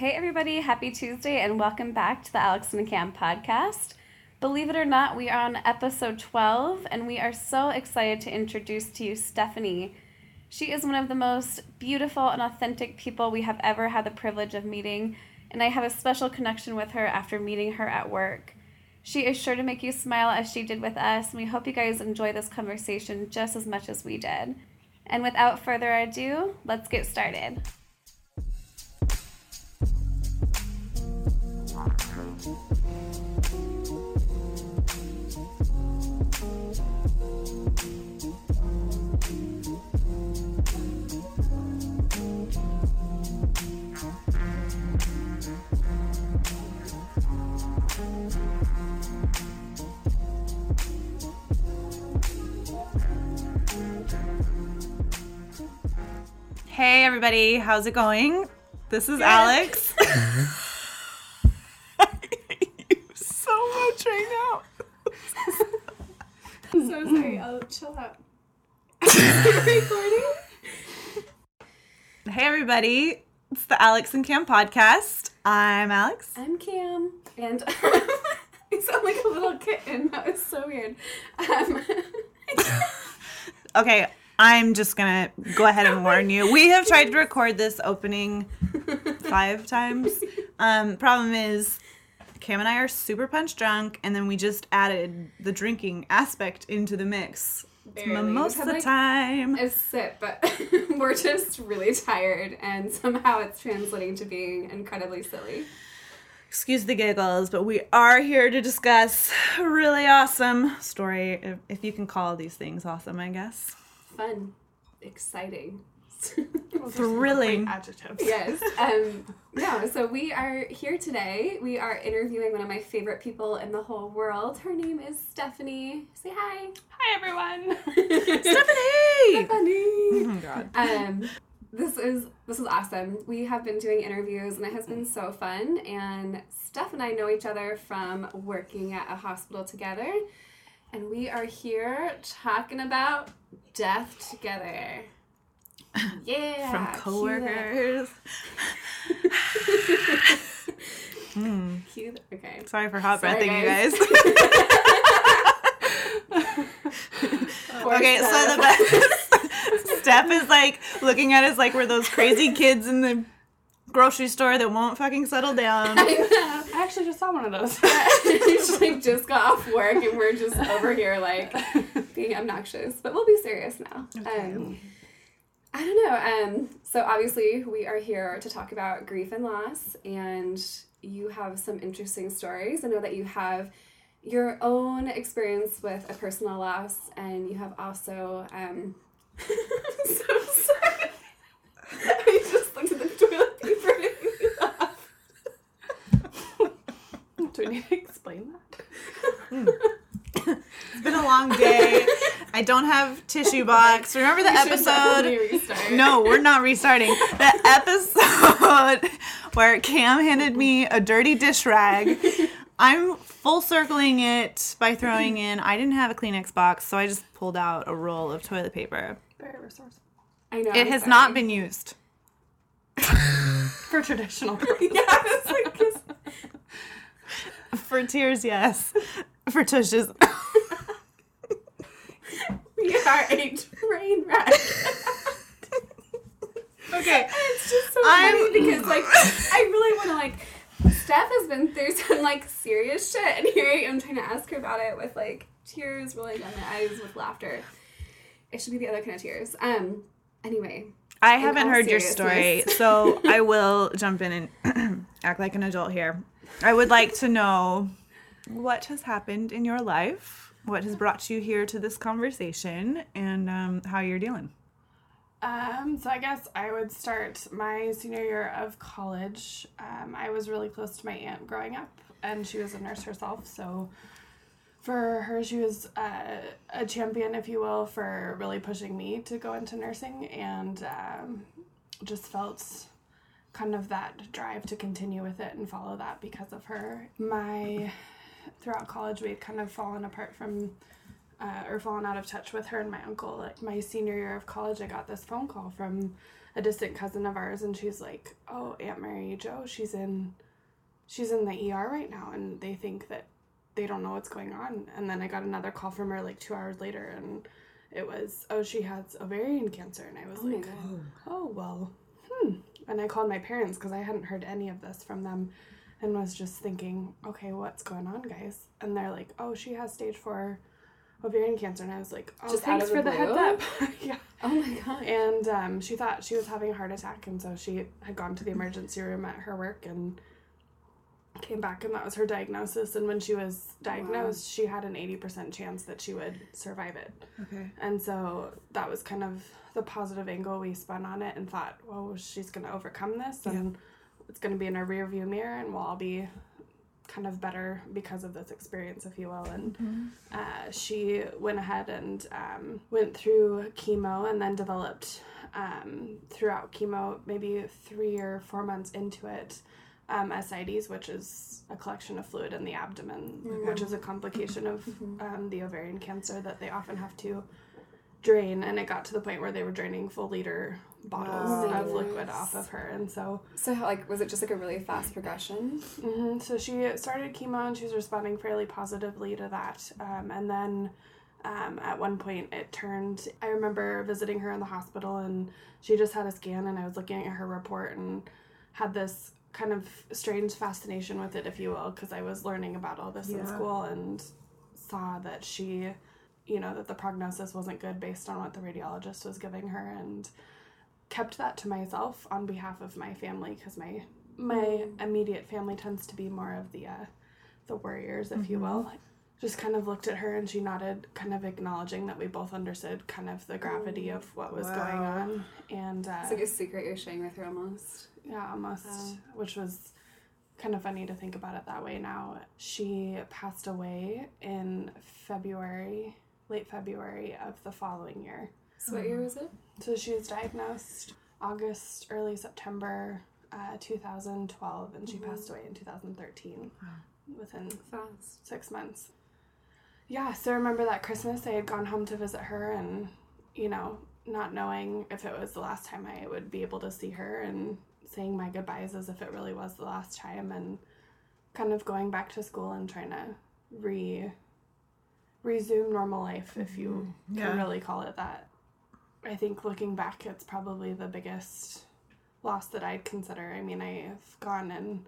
Hey, everybody, happy Tuesday, and welcome back to the Alex and Cam podcast. Believe it or not, we are on episode 12, and we are so excited to introduce to you Stephanie. She is one of the most beautiful and authentic people we have ever had the privilege of meeting, and I have a special connection with her after meeting her at work. She is sure to make you smile as she did with us, and we hope you guys enjoy this conversation just as much as we did. And without further ado, let's get started. Hey everybody, how's it going? This is Alex. I hate you so much right now. I'm so sorry. I'll chill out. recording? Hey everybody, it's the Alex and Cam podcast. I'm Alex. I'm Cam, and I sound like a little kitten. That was so weird. Um, Okay, I'm just gonna go ahead and warn you. We have tried to record this opening five times. Um, problem is, Cam and I are super punch drunk, and then we just added the drinking aspect into the mix Barely. most of the like, time. a sip, but we're just really tired, and somehow it's translating to being incredibly silly. excuse the giggles, but we are here to discuss a really awesome story, if, if you can call these things awesome, I guess. Fun, exciting. Thrilling. adjectives. yes. Um, no, so we are here today. We are interviewing one of my favorite people in the whole world. Her name is Stephanie. Say hi. Hi everyone. Stephanie! Stephanie. Oh, my God. um this is this is awesome we have been doing interviews and it has been so fun and steph and i know each other from working at a hospital together and we are here talking about death together yeah From coworkers. that. Okay Sorry for hot Sorry, breathing, you guys. guys. Okay, so the best. Steph is like looking at us like we're those crazy kids in the grocery store that won't fucking settle down. I know. I actually just saw one of those. She's like just got off work and we're just over here like being obnoxious. But we'll be serious now. Um, I don't know. Um, so obviously we are here to talk about grief and loss, and you have some interesting stories. I know that you have your own experience with a personal loss, and you have also. Um, I'm so sorry. I just looked at the toilet paper and it made me laugh. Do we need to explain that? Hmm. It's been a long day. I don't have tissue box. Remember the We episode? No, we're not restarting. The episode where Cam handed me a dirty dish rag. I'm full circling it by throwing in. I didn't have a Kleenex box, so I just pulled out a roll of toilet paper. Very resourceful. I know. It I'm has sorry. not been used. For traditional purposes. Yeah, I was like, this- For tears, yes. For tushes. we are a train wreck. okay. it's just so I'm- funny because like I really want to like. Steph has been through some like serious shit, and here I am trying to ask her about it with like tears rolling down my eyes with laughter. It should be the other kind of tears. Um. Anyway, I haven't heard your story, so I will jump in and act like an adult here. I would like to know what has happened in your life, what has brought you here to this conversation, and um, how you're dealing. Um, so I guess I would start my senior year of college. Um, I was really close to my aunt growing up, and she was a nurse herself. So for her, she was uh, a champion, if you will, for really pushing me to go into nursing, and um, just felt kind of that drive to continue with it and follow that because of her. My throughout college, we had kind of fallen apart from uh, or fallen out of touch with her and my uncle. Like my senior year of college, I got this phone call from a distant cousin of ours, and she's like, "Oh, Aunt Mary Jo, she's in, she's in the ER right now, and they think that they don't know what's going on." And then I got another call from her like two hours later, and it was, "Oh, she has ovarian cancer," and I was Oh like, "Oh well, hmm." And I called my parents because I hadn't heard any of this from them, and was just thinking, "Okay, what's going on, guys?" And they're like, "Oh, she has stage four ovarian cancer," and I was like, "Oh, Just thanks the for the heads up." yeah. Oh my god. And um, she thought she was having a heart attack, and so she had gone to the emergency room at her work and came back, and that was her diagnosis. And when she was diagnosed, she had an 80% chance that she would survive it. Okay. And so that was kind of the positive angle we spun on it and thought, well, she's going to overcome this, and it's going to be in a rear view mirror, and we'll all be kind of better because of this experience, if you will. And uh, she went ahead and um, went through chemo and then developed um, throughout chemo, maybe three or four months into it, um, ascites, which is a collection of fluid in the abdomen, which is a complication of um, the ovarian cancer that they often have to drain. And it got to the point where they were draining full liter bottles Wow. of liquid off of her. And so So how, like was it just like a really fast progression? hmm So she started chemo and she was responding fairly positively to that. Um, and then um, at one point it turned, I remember visiting her in the hospital and she just had a scan and I was looking at her report and had this kind of strange fascination with it, if you will, because I was learning about all this in school and saw that she, you know, that the prognosis wasn't good based on what the radiologist was giving her and kept that to myself on behalf of my family because my my immediate family tends to be more of the uh, the warriors, if you will. Just kind of looked at her and she nodded, kind of acknowledging that we both understood kind of the gravity of what was going on, and uh, It's like a secret you're sharing with her almost. yeah, almost, Wow. which was kind of funny to think about it that way now. She passed away in February, late February of the following year. So what year was it? So she was diagnosed August, early September uh, 2012, and she passed away in 2013 within Fast. six months. Yeah, so I remember that Christmas I had gone home to visit her, and you know, not knowing if it was the last time I would be able to see her, and saying my goodbyes as if it really was the last time, and kind of going back to school and trying to re resume normal life, if you Yeah. can really call it that. I think looking back, it's probably the biggest loss that I'd consider. I mean, I've gone and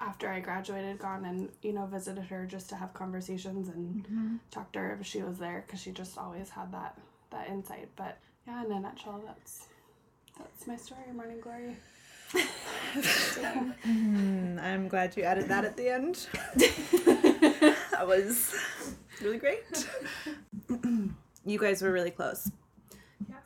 after I graduated, gone and you know visited her just to have conversations and talk to her if she was there because she just always had that that insight. But yeah, in a nutshell, that's that's my story, Morning Glory. Mm, I'm glad you added that at the end. that was really great. you guys were really close. Yes.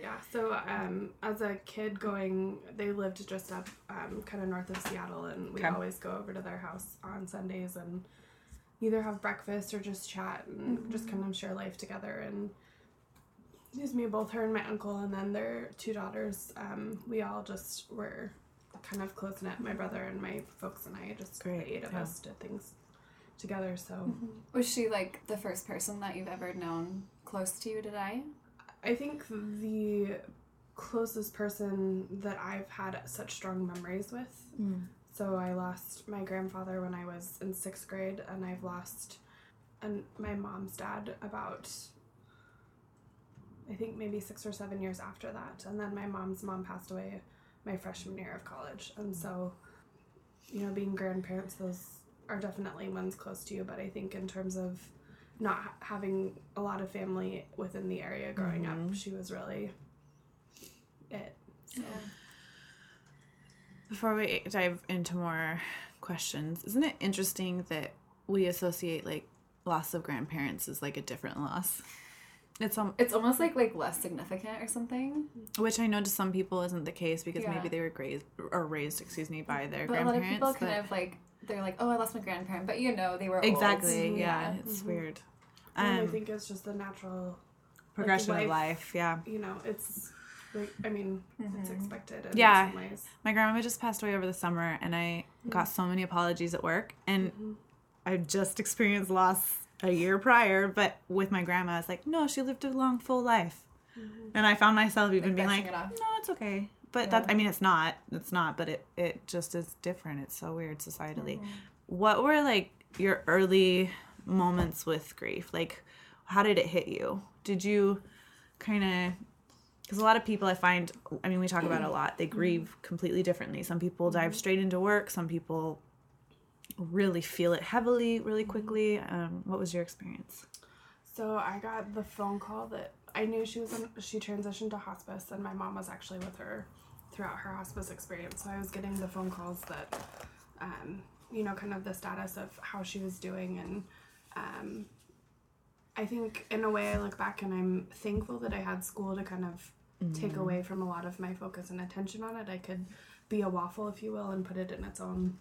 Yeah. So um, as a kid going, they lived just up um, kind of north of Seattle, and we Okay. always go over to their house on Sundays and either have breakfast or just chat and just kind of share life together. And excuse me, both her and my uncle, and then their two daughters. Um, we all just were kind of close knit. My brother and my folks and I, just Great, the eight of yeah. us, did things together. So. Mm-hmm. Was she like the first person that you've ever known close to you today? I think the closest person that I've had such strong memories with. Mm. So I lost my grandfather when I was in sixth grade, and I've lost and my mom's dad about I think maybe six or seven years after that, and then my mom's mom passed away my freshman year of college, and so you know being grandparents, those are definitely ones close to you. But I think in terms of not having a lot of family within the area growing up, she was really it. So. Before we dive into more questions, isn't it interesting that we associate like loss of grandparents as like a different loss? It's um, It's almost like like less significant or something. which I know to some people isn't the case because Yeah. maybe they were raised or raised, excuse me, by their But a lot of grandparents. people kind of like they're like, oh, I lost my grandparent, but you know they were old. exactly, mm-hmm. yeah, Yeah. it's Mhm. weird. And I Um, think it's just the natural, progression of life- life, yeah. you know, it's like I mean, it's mm-hmm. expected in Yeah. some ways. My grandma just passed away over the summer, and I mm-hmm. got so many apologies at work. And I just experienced loss a year prior, but with my grandma, I was like, no, she lived a long, full life. And I found myself even Like being like, it off. no, it's okay. But that I mean it's not. It's not, but it it just is different. It's so weird societally. Mm-hmm. What were like your early moments with grief? Like how did it hit you? Did you kind of because a lot of people I find, I mean, we talk about it a lot. They grieve completely differently. Some people dive straight into work. Some people really feel it heavily, really quickly. Um, what was your experience? So I got the phone call that I knew she was in, she transitioned to hospice, and my mom was actually with her throughout her hospice experience. So I was getting the phone calls that, um, you know, kind of the status of how she was doing, and um, I think in a way I look back and I'm thankful that I had school to kind of take away from a lot of my focus and attention on it. I could be a waffle, if you will, and put it in its own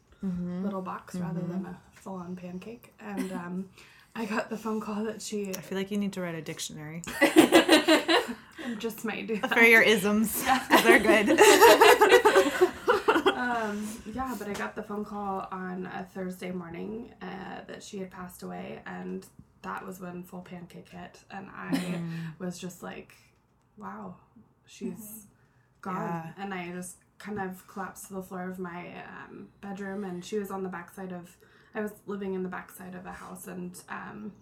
little box rather than a full on pancake. And um, I got the phone call that she I feel like you need to write a dictionary just might do that. for your isms. 'cause They're good. um, yeah, but I got the phone call on a Thursday morning uh, that she had passed away, and that was when full pancake hit, and I was just like, "Wow, she's gone," Yeah. and I just kind of collapsed to the floor of my um, bedroom, and she was on the backside of. I was living in the backside of a house, and um,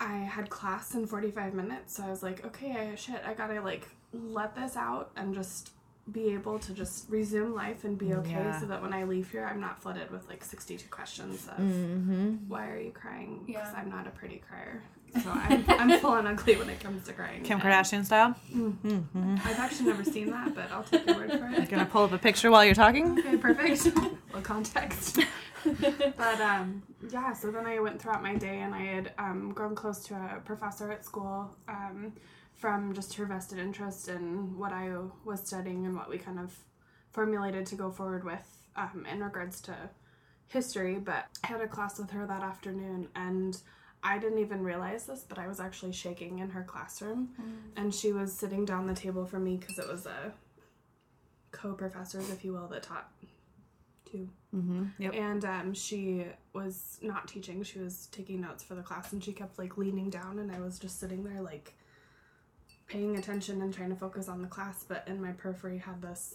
I had class in 45 minutes, so I was like, okay, I, shit, I gotta like let this out and just be able to just resume life and be okay Yeah. so that when I leave here, I'm not flooded with like 62 questions of mm-hmm. why are you crying? Because Yeah. I'm not a pretty crier. So I'm, I'm full and ugly when it comes to crying. Kim Kardashian style. I've actually never seen that, but I'll take your word for it. Gonna pull up a picture while you're talking. Okay, perfect. well, context. but um, yeah, so then I went throughout my day and I had um, grown close to a professor at school um, from just her vested interest in what I was studying and what we kind of formulated to go forward with um, in regards to history. But I had a class with her that afternoon and I didn't even realize this, but I was actually shaking in her classroom. And she was sitting down the table from me because it was a co professors, if you will, that taught too. Mm-hmm. Yep. And um, she was not teaching; she was taking notes for the class, and she kept like leaning down, and I was just sitting there like paying attention and trying to focus on the class, but in my periphery had this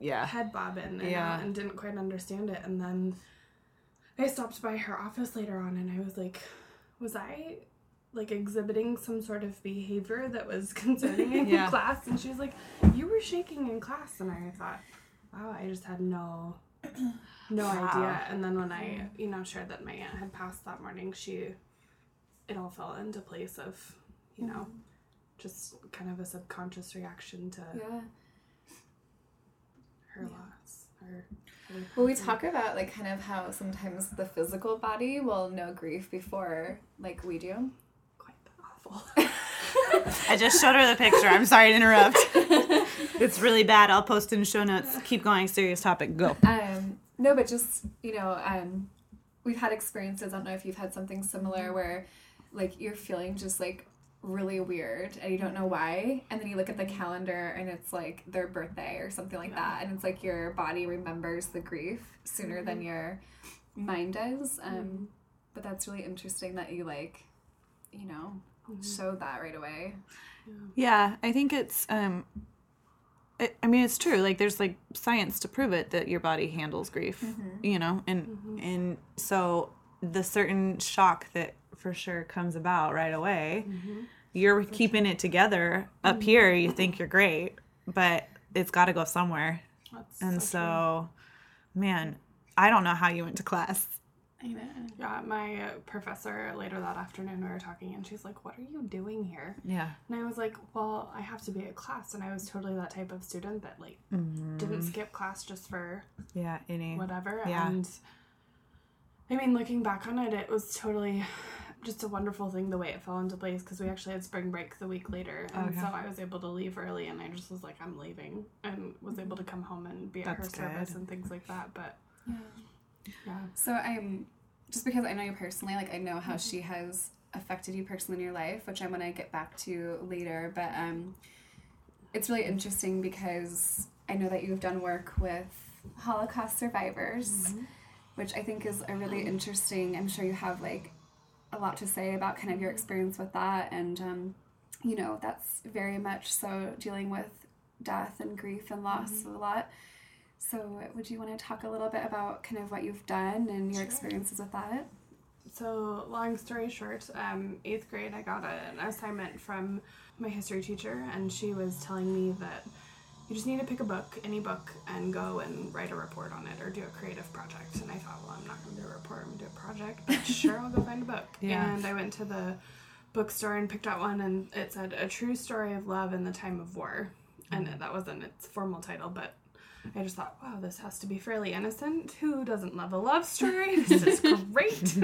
Yeah. head bob in and, Yeah. and didn't quite understand it. And then I stopped by her office later on, and I was like, was I like exhibiting some sort of behavior that was concerning in Yeah. class? And she was like, you were shaking in class, and I thought, wow, I just had no no Wow. idea. And then when I you know shared that my aunt had passed that morning, she it all fell into place of you know mm-hmm. just kind of a subconscious reaction to Yeah. her loss or her Well, we talk about like kind of how sometimes the physical body will know grief before like we do. quite awful. I just showed her the picture. I'm sorry to interrupt. it's really bad. I'll post in show notes. Keep going. Serious topic. Go. Um, no, but just you know, um, we've had experiences. I don't know if you've had something similar where, like, you're feeling just like really weird and you don't know why, and then you look at the calendar and it's like their birthday or something like that, and it's like your body remembers the grief sooner than your mind does. Um, but that's really interesting that you like, you know, Mm-hmm. showed that right away. Yeah, I think it's. um it, I mean, it's true. Like, there's like science to prove it that your body handles grief. Mm-hmm. You know, and mm-hmm. and so the certain shock that for sure comes about right away. You're keeping it together up here. You think you're great, but it's got to go somewhere. That's And so so, man, I don't know how you went to class. Yeah, my uh, professor later that afternoon we were talking, and she's like, "What are you doing here?" Yeah. And I was like, "Well, I have to be at class," and I was totally that type of student that like didn't skip class just for Yeah. Any. whatever. Yeah. And I mean, looking back on it, it was totally just a wonderful thing the way it fell into place because we actually had spring break the week later, and Okay. so I was able to leave early, and I just was like, I'm leaving, and was able to come home and be at That's her service good. and things like that. But Yeah. Yeah, So I'm just because I know you personally, like I know how she has affected you personally in your life, which I'm gonna get back to later. But um, it's really interesting because I know that you've done work with Holocaust survivors, which I think is a really interesting. I'm sure you have like a lot to say about kind of your experience with that, and um, you know that's very much so dealing with death and grief and loss a lot. So, would you want to talk a little bit about kind of what you've done and your Sure. experiences with that? So, long story short, um, eighth grade, I got an assignment from my history teacher, and she was telling me that you just need to pick a book, any book, and go and write a report on it or do a creative project. And I thought, well, I'm not going to do a report, I'm going to do a project, but sure, I'll go find a book. Yeah. And I went to the bookstore and picked out one, and it said A True Story of Love in the Time of War. And that wasn't its formal title, but I just thought, wow, this has to be fairly innocent. Who doesn't love a love story? This is great.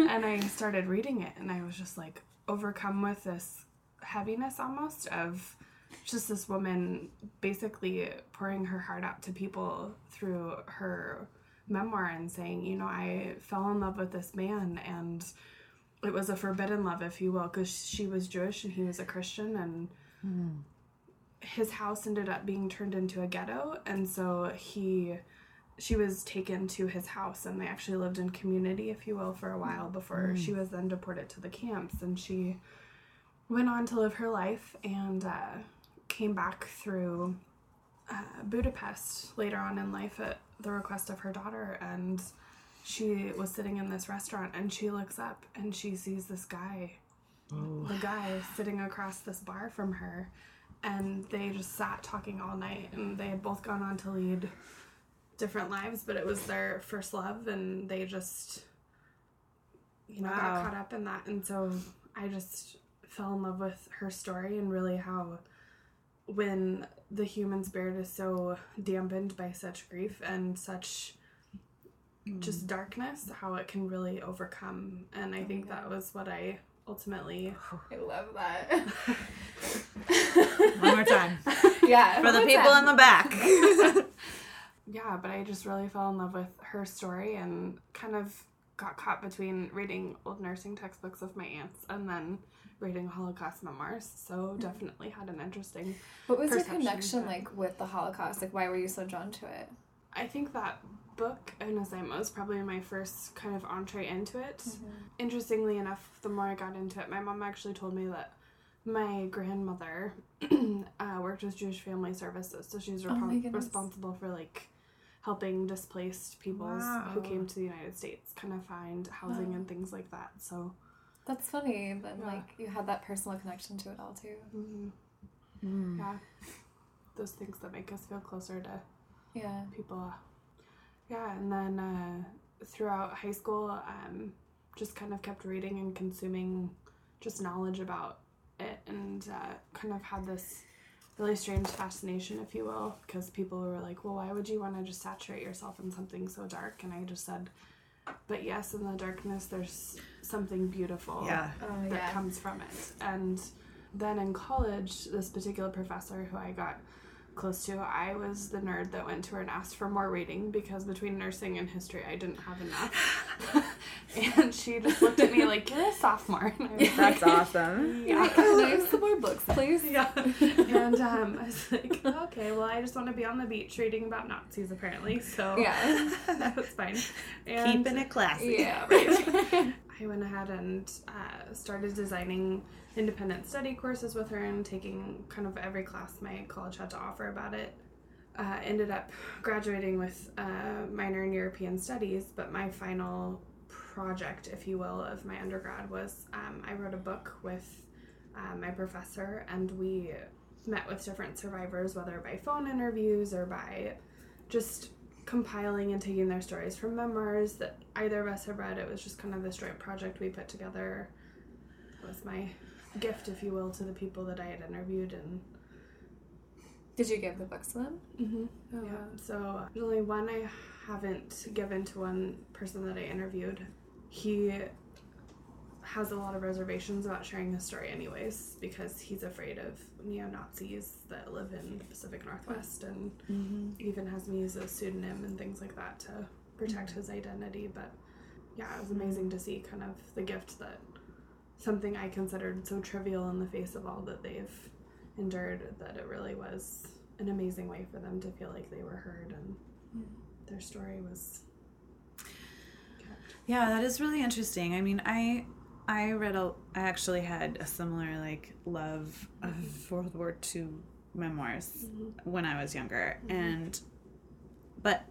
and I started reading it, and I was just like overcome with this heaviness almost of just this woman basically pouring her heart out to people through her memoir and saying, you know, I fell in love with this man, and it was a forbidden love, if you will, because she was Jewish and he was a Christian, and hmm. His house ended up being turned into a ghetto and so he she was taken to his house and they actually lived in community if you will for a while before she was then deported to the camps and she went on to live her life and uh, came back through uh, budapest later on in life at the request of her daughter and she was sitting in this restaurant and she looks up and she sees this guy the guy sitting across this bar from her and they just sat talking all night and they had both gone on to lead different lives but it was their first love and they just you know Wow. got caught up in that. And so i just fell in love with her story and really how when the human spirit is so dampened by such grief and such just hmm. darkness how it can really overcome. And i oh think that was what i ultimately I love that. One more time yeah. for the people in the back. yeah, but I just really fell in love with her story and kind of got caught between reading old nursing textbooks of my aunts and then reading Holocaust memoirs. So definitely had an interesting. What was your connection like with the Holocaust? Like, why were you so drawn to it? I think that book and assignment was probably my first kind of entree into it. Interestingly enough, the more I got into it, my mom actually told me that my grandmother uh, worked with Jewish Family Services, so she's Oh repon- goodness. responsible for like helping displaced peoples who came to the United States kind of find housing Wow. and things like that. So That's funny. Then, Yeah. like, you had that personal connection to it all too. mhm, Mm. yeah, those things that make us feel closer to Yeah. people. Yeah, and then uh, throughout high school, um, just kind of kept reading and consuming just knowledge about it, and uh, kind of had this really strange fascination, if you will, because people were like, "Well, why would you want to just saturate yourself in something so dark?" And I just said, "But yes, in the darkness, there's something beautiful." Yeah. Oh that yeah. comes from it. And then in college, this particular professor who I got close to, I was the nerd that went to her and asked for more reading because between nursing and history, I didn't have enough. and she just looked at me like, You're a sophomore. And I was That's like, awesome. Yeah. Can I have some more books, please? Yeah. And um, I was like, okay, well, I just want to be on the beach reading about Nazis, apparently. So Yeah. that was fine. And Keeping it classy. Yeah. right. I went ahead and uh, started designing independent study courses with her and taking kind of every class my college had to offer about it. Uh, ended up graduating with a minor in European studies, but my final project, if you will, of my undergrad was um, I wrote a book with uh, my professor and we met with different survivors, whether by phone interviews or by just compiling and taking their stories from memoirs that either of us have read. It was just kind of this joint project we put together. It was my gift, if you will, to the people that I had interviewed. And Did you give the books to them? mm-hmm. Oh, yeah, so there's only one I haven't given to one person that I interviewed. He has a lot of reservations about sharing his story, anyways, because he's afraid of neo Nazis that live in the Pacific Northwest and Mm-hmm. even has me use a pseudonym and things like that to protect his identity. But yeah, it was amazing to see kind of the gift that something I considered so trivial in the face of all that they've endured, that it really was an amazing way for them to feel like they were heard and their story was. Yeah, that is really interesting. I mean, I I read a I actually had a similar like love of World War II memoirs mm-hmm. when I was younger, mm-hmm. and but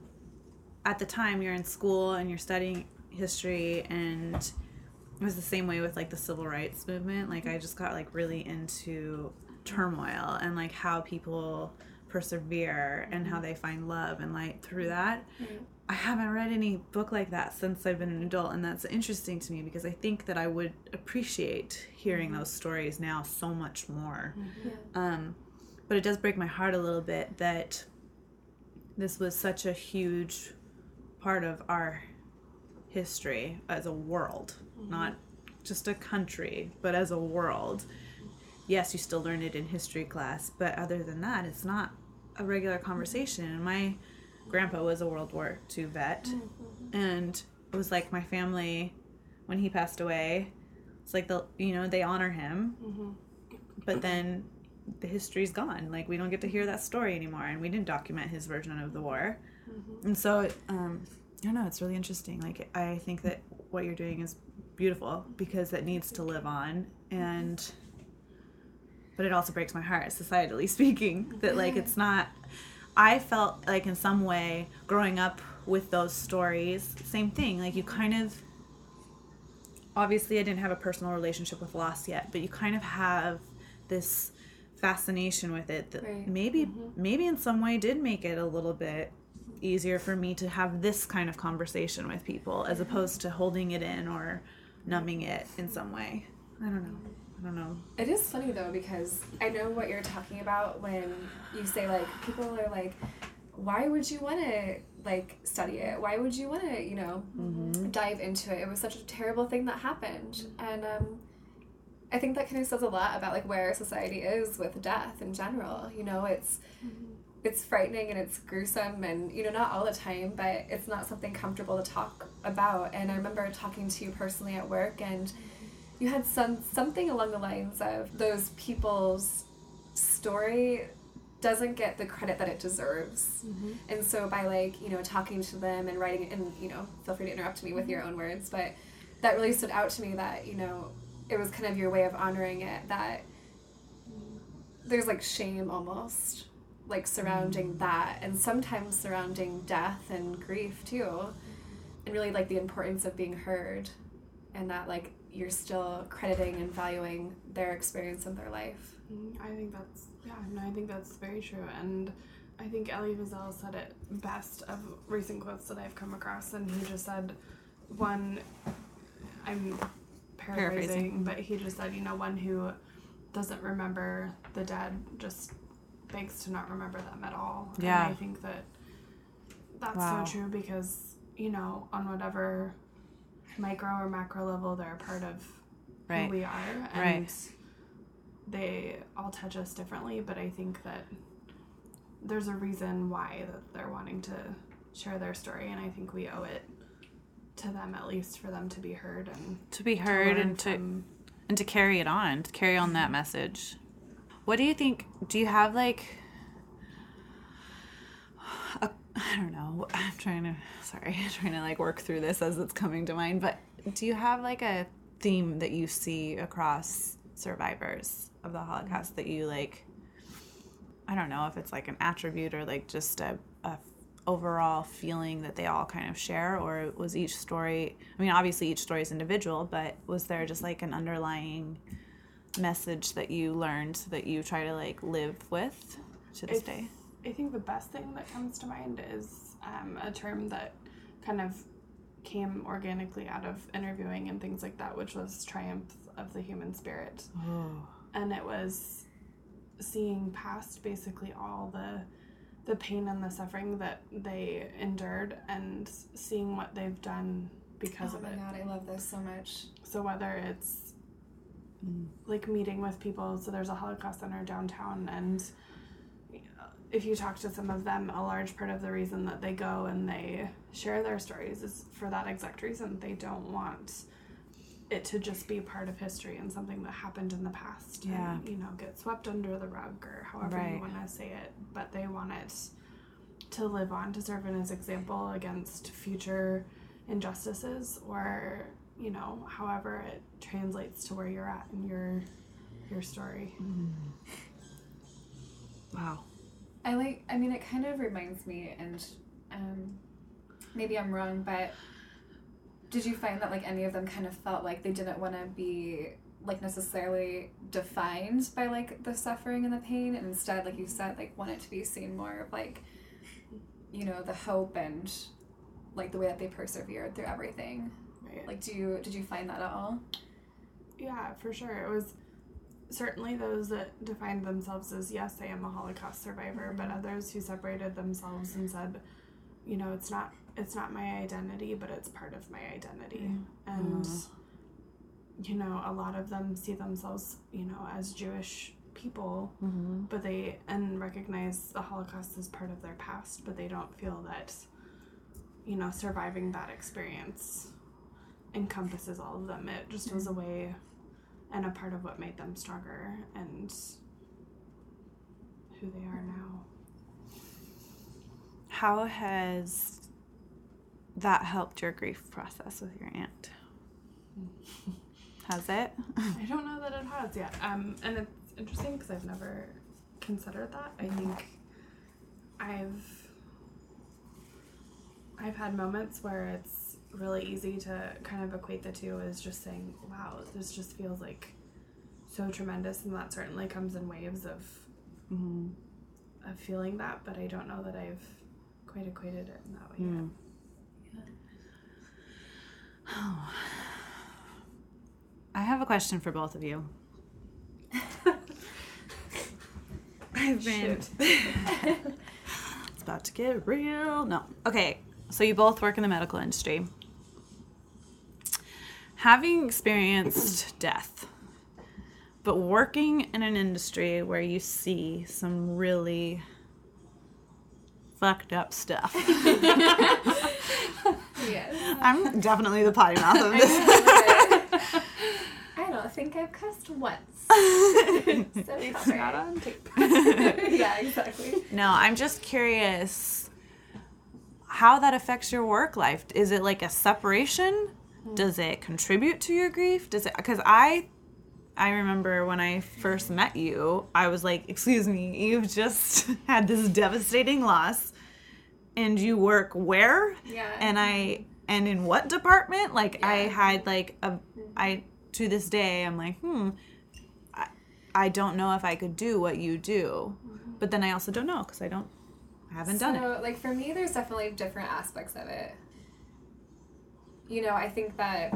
at the time you're in school and you're studying history and it was the same way with like the civil rights movement. Like i just got like really into turmoil and like how people persevere and how mm-hmm. they find love and light through that i haven't read any book like that since i've been an adult and that's interesting to me because i think that i would appreciate hearing those stories now so much more um, but it does break my heart a little bit that this was such a huge part of our history as a world, not just a country, but as a world. Yes, you still learn it in history class, but other than that, it's not a regular conversation. And my grandpa was a World War II vet, mm-hmm. and it was like my family when he passed away. It's like the you know they honor him, mm-hmm. but then the history's gone. Like we don't get to hear that story anymore, and we didn't document his version of the war. Mm-hmm. And so, um, I don't know. It's really interesting. Like I think that what you're doing is beautiful because it needs to live on, and but it also breaks my heart, societally speaking, that like it's not. I felt like in some way growing up with those stories, same thing. Like you kind of obviously I didn't have a personal relationship with loss yet, but you kind of have this fascination with it that Right. maybe mm-hmm. maybe in some way did make it a little bit easier for me to have this kind of conversation with people as opposed to holding it in or numbing it in some way. I don't know. I don't know. It is funny though because I know what you're talking about when you say like people are like, why would you want to like study it? Why would you want to you know mm-hmm. dive into it? It was such a terrible thing that happened, and um, I think that kind of says a lot about like where society is with death in general. You know, it's mm-hmm. it's frightening and it's gruesome and you know not all the time but it's not something comfortable to talk about and i remember talking to you personally at work and mm-hmm. You had some something along the lines of those people's story doesn't get the credit that it deserves. Mm-hmm. And so by like you know talking to them and writing and you know feel free to interrupt me with your mm-hmm. own words but that really stood out to me that you know it was kind of your way of honoring it that there's like shame almost like surrounding mm. that and sometimes surrounding death and grief too. Mm-hmm. And really like the importance of being heard and that like you're still crediting and valuing their experience in their life Mm, I think that's yeah, no, I think that's very true, and I think Elie Wiesel said it best of recent quotes that I've come across, and he just said, one, I'm paraphrasing, Paraphrasing. but he just said, you know, one who doesn't remember the dead just begs to not remember them at all. Yeah. and I think that that's Wow. so true because you know, on whatever micro or macro level, they're a part of Right. who we are, and Right. they all touch us differently, but I think that there's a reason why that they're wanting to share their story, and I think we owe it to them at least for them to be heard and To be heard learn and to from- and to carry it on, to carry on that message. What do you think? Do you have like I don't know. I'm trying to sorry, I'm trying to like work through this as it's coming to mind, but do you have like a theme that you see across survivors of the Holocaust that you like I don't know if it's like an attribute or like just a, a overall feeling that they all kind of share or was each story I mean obviously each story is individual but was there just like an underlying message that you learned that you try to like live with to this It's- day I think the best thing that comes to mind is um, a term that kind of came organically out of interviewing and things like that, which was triumph of the human spirit. oh and it was seeing past basically all the the pain and the suffering that they endured and seeing what they've done because oh of my it. god i love this so much So whether it's like meeting with people, so there's a Holocaust center downtown, and if you talk to some of them, a large part of the reason that they go and they share their stories is for that exact reason. They don't want it to just be part of history and something that happened in the past Yeah. and you know get swept under the rug or however Right. you want to say it but they want it to live on to serve as an example against future injustices or you know however it translates to where you're at in your your story mm-hmm. Wow. I like. I mean, it kind of reminds me, and um, maybe I'm wrong, but did you find that like any of them kind of felt like they didn't want to be like necessarily defined by like the suffering and the pain, and instead, like you said, like want it to be seen more of like, you know, the hope and like the way that they persevered through everything. Right. Like, do you did you find that at all? Yeah, for sure. It was certainly those that defined themselves as, yes, I am a Holocaust survivor, but others who separated themselves and said, you know, it's not it's not my identity, but it's part of my identity. Mm-hmm. And mm-hmm. you know, a lot of them see themselves, you know, as Jewish people, Mm-hmm. but they and recognize the Holocaust as part of their past, but they don't feel that you know, surviving that experience encompasses all of them. It just was a mm-hmm. way and a part of what made them stronger and who they are now. How has that helped your grief process with your aunt? Has it? I don't know that it has yet. Um, and it's interesting because I've never considered that. I think I've I've had moments where it's really easy to kind of equate the two is just saying, "Wow, this just feels like so tremendous," and that certainly comes in waves of Mm-hmm. of feeling that. But I don't know that I've quite equated it in that way. Hmm. yet. I have a question for both of you. I've been. it's about to get real. No. Okay. So you both work in the medical industry. Having experienced death, but working in an industry where you see some really fucked up stuff. Yes. I'm definitely the potty mouth of this. I don't think I've cussed once. so It's not on tape. yeah, exactly. No, I'm just curious how that affects your work life. Is it like a separation? Does it contribute to your grief? Does it cuz I I remember when I first met you, I was like, "Excuse me, you've just had this devastating loss and you work where?" Yeah. And I and in what department? Like I had like a I to this day I'm like, "Hmm, I, I don't know if I could do what you do." But then I also don't know cuz I don't I haven't done it. So, like for me, there's definitely different aspects of it. You know, I think that.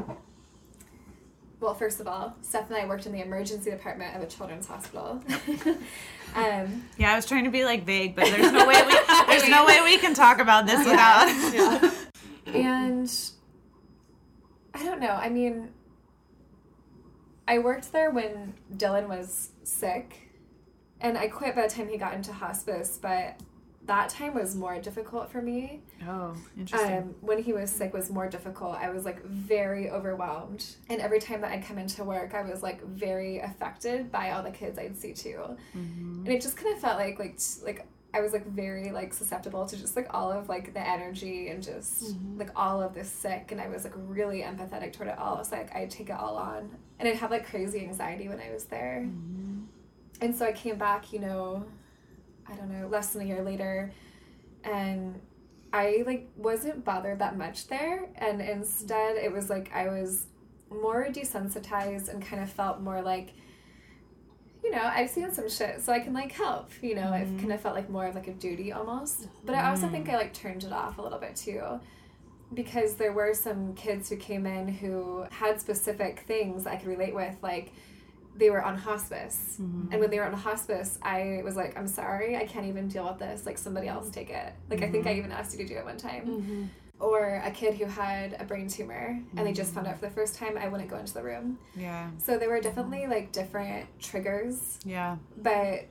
Well, first of all, Steph and I worked in the emergency department of a children's hospital. um, Yeah, I was trying to be like vague, but there's no way we there's no way we can talk about this without. and I don't know. I mean, I worked there when Dylan was sick, and I quit by the time he got into hospice. But that time was more difficult for me. Oh, interesting. um, when he was sick was more difficult. I was like very overwhelmed, and every time that I'd come into work, I was like very affected by all the kids I'd see too, mm-hmm. and it just kind of felt like like t- like I was like very like susceptible to just like all of like the energy and just mm-hmm. like all of this sick, and I was like really empathetic toward it all. So like I'd take it all on, and I'd have like crazy anxiety when I was there, mm-hmm. and so I came back, you know, I don't know, less than a year later, and I like wasn't bothered that much there and instead it was like I was more desensitized and kind of felt more like you know, I've seen some shit so I can like help, you know, it mm-hmm. kind of felt like more of like a duty almost. But I also think mm. I like turned it off a little bit too. Because there were some kids who came in who had specific things I could relate with, like they were on hospice. Mm-hmm. And when they were on hospice, I was like, I'm sorry, I can't even deal with this. Like, somebody else take it. Like, I think I mm-hmm. even asked you to do it one time. Mm-hmm. Or a kid who had a brain tumor and they just found out for the first time, I wouldn't go into the room. yeah. So there were definitely like different triggers. Yeah. But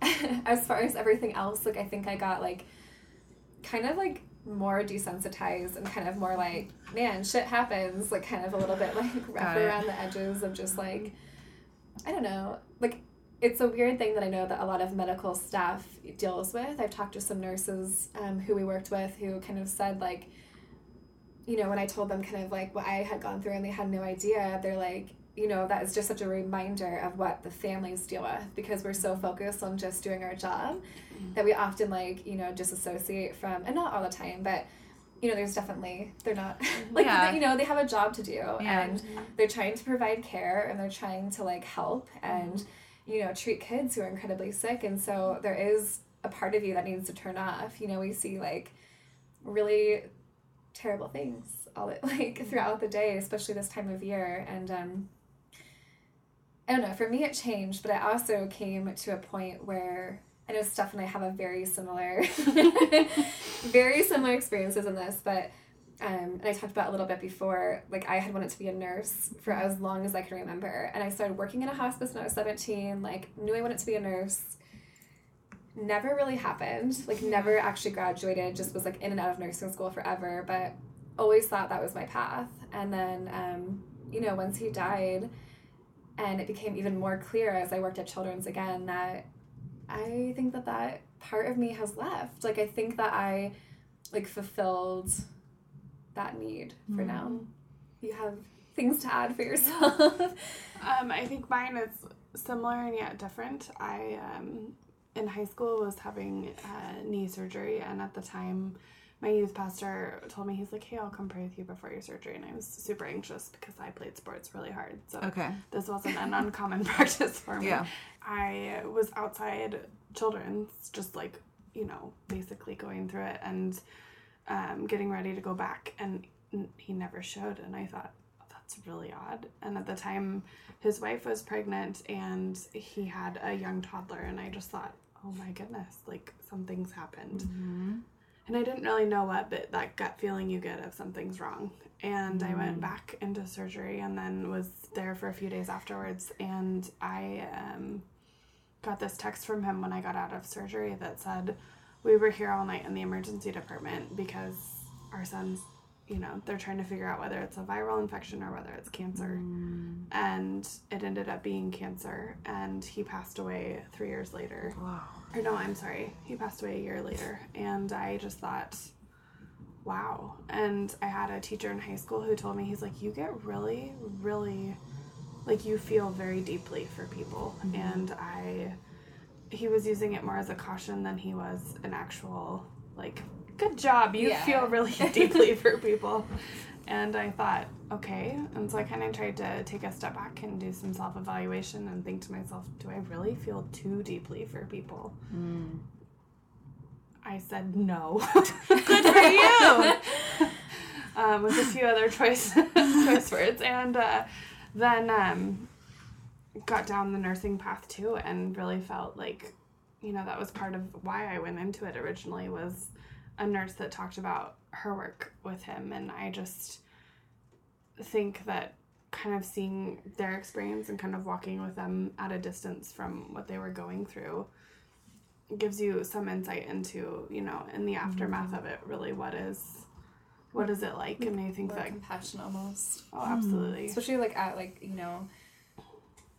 as far as everything else, like, I think I got like kind of like more desensitized and kind of more like, man, shit happens. Like, kind of a little bit like it. around the edges of just like, I don't know, like it's a weird thing that I know that a lot of medical staff deals with. I've talked to some nurses um, who we worked with who kind of said like, you know, when I told them kind of like what I had gone through and they had no idea, they're like, you know, that is just such a reminder of what the families deal with because we're so focused on just doing our job that we often like, you know, disassociate from, and not all the time, but you know, there's definitely they're not like Yeah. they- you know they have a job to do Yeah. and they're trying to provide care and they're trying to like help and you know treat kids who are incredibly sick and so there is a part of you that needs to turn off. You know, we see like really terrible things all the, like throughout the day, especially this time of year and um I don't know, for me it changed, but I also came to a point where I know Steph and I have a very similar very similar experiences in this, but um, and I talked about a little bit before, like I had wanted to be a nurse for as long as I can remember. And I started working in a hospice when I was 17, like knew I wanted to be a nurse. Never really happened, like never actually graduated, just was like in and out of nursing school forever, but always thought that was my path. And then, um, you know, once he died, and it became even more clear as I worked at Children's again that I think that that part of me has left. Like I think that I like fulfilled that need for now. You have things to add for yourself. Um, I think mine is similar and yet different. I um, in high school was having uh, knee surgery, and at the time, my youth pastor told me he's like, "Hey, I'll come pray with you before your surgery," and I was super anxious because I played sports really hard. So Okay. this wasn't an uncommon practice for me. Yeah. I was outside children's, just like, you know, basically going through it and um, getting ready to go back. And he never showed. And I thought, that's really odd. And at the time, his wife was pregnant and he had a young toddler. And I just thought, oh my goodness, like something's happened. And I didn't really know what, but that gut feeling you get if something's wrong. And I went back into surgery and then was there for a few days afterwards. And I um, got this text from him when I got out of surgery that said, We were here all night in the emergency department because our son's, you know, they're trying to figure out whether it's a viral infection or whether it's cancer. Mm. And it ended up being cancer. And he passed away three years later. Wow. Or no, I'm sorry. He passed away a year later. And I just thought, wow. And I had a teacher in high school who told me, he's like, you get really, really, like, you feel very deeply for people. Mm-hmm. And I, he was using it more as a caution than he was an actual, like, good job. You Yeah. feel really deeply for people. And I thought, okay. And so I kind of tried to take a step back and do some self evaluation and think to myself, do I really feel too deeply for people? I said no. Good for you. um, with a few other choice choice words, and uh, then um, got down the nursing path too, and really felt like, you know, that was part of why I went into it originally was a nurse that talked about her work with him, and I just think that kind of seeing their experience and kind of walking with them at a distance from what they were going through gives you some insight into you know in the aftermath of it really what is what is it like and i think that compassion almost. oh absolutely Especially like at like, you know,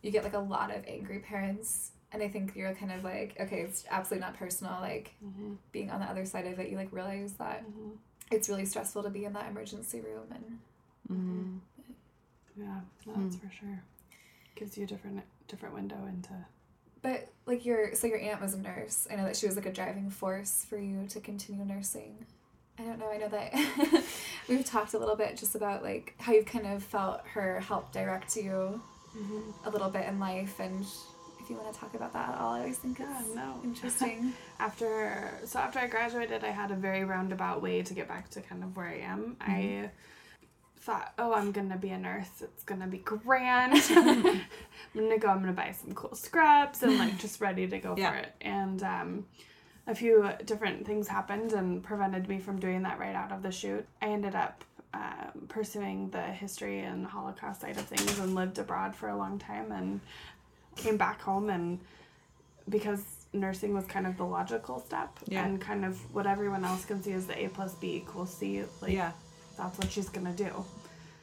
you get like a lot of angry parents and I think you're kind of like, okay, it's absolutely not personal. Like Mhm. being on the other side of it, you like realize that Mhm. it's really stressful to be in that emergency room and Mm. yeah that's for sure gives you a different different window into But like your so your aunt was a nurse. I know that she was like a driving force for you to continue nursing. I don't know. I know that we've talked a little bit just about like how you've kind of felt her help direct you a little bit in life, and if you want to talk about that at all, I always think yeah no. interesting. after so after i graduated i had a very roundabout way to get back to kind of where i am. I thought oh i'm gonna be a nurse. It's gonna be grand. I'm gonna go i'm gonna buy some cool scrubs and like just ready to go Yeah. for it. And um a few different things happened and prevented me from doing that right out of the chute. I ended up um, pursuing the history and holocaust side of things and lived abroad for a long time and came back home and because nursing was kind of the logical step Yeah. and kind of what everyone else can see is the a plus b equals c like Yeah. that's what she's gonna do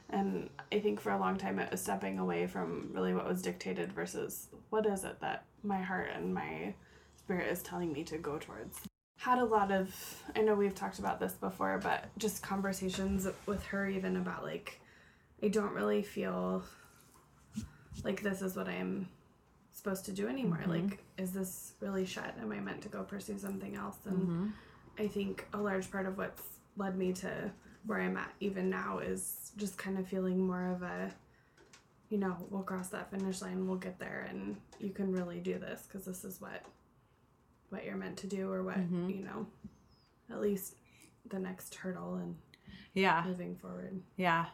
and i think for a long time it was stepping away from really what was dictated versus what is it that my heart and my spirit is telling me to go towards had a lot of i know we've talked about this before but just conversations with her even about like i don't really feel like this is what I'm supposed to do anymore. Mm-hmm. Like, is this really shut? Am I meant to go pursue something else? And mm-hmm. I think a large part of what's led me to where I'm at even now is just kind of feeling more of a, you know, we'll cross that finish line, we'll get there, and you can really do this because this is what, what you're meant to do, or what mm-hmm. you know, at least the next hurdle and Yeah. moving forward. Yeah.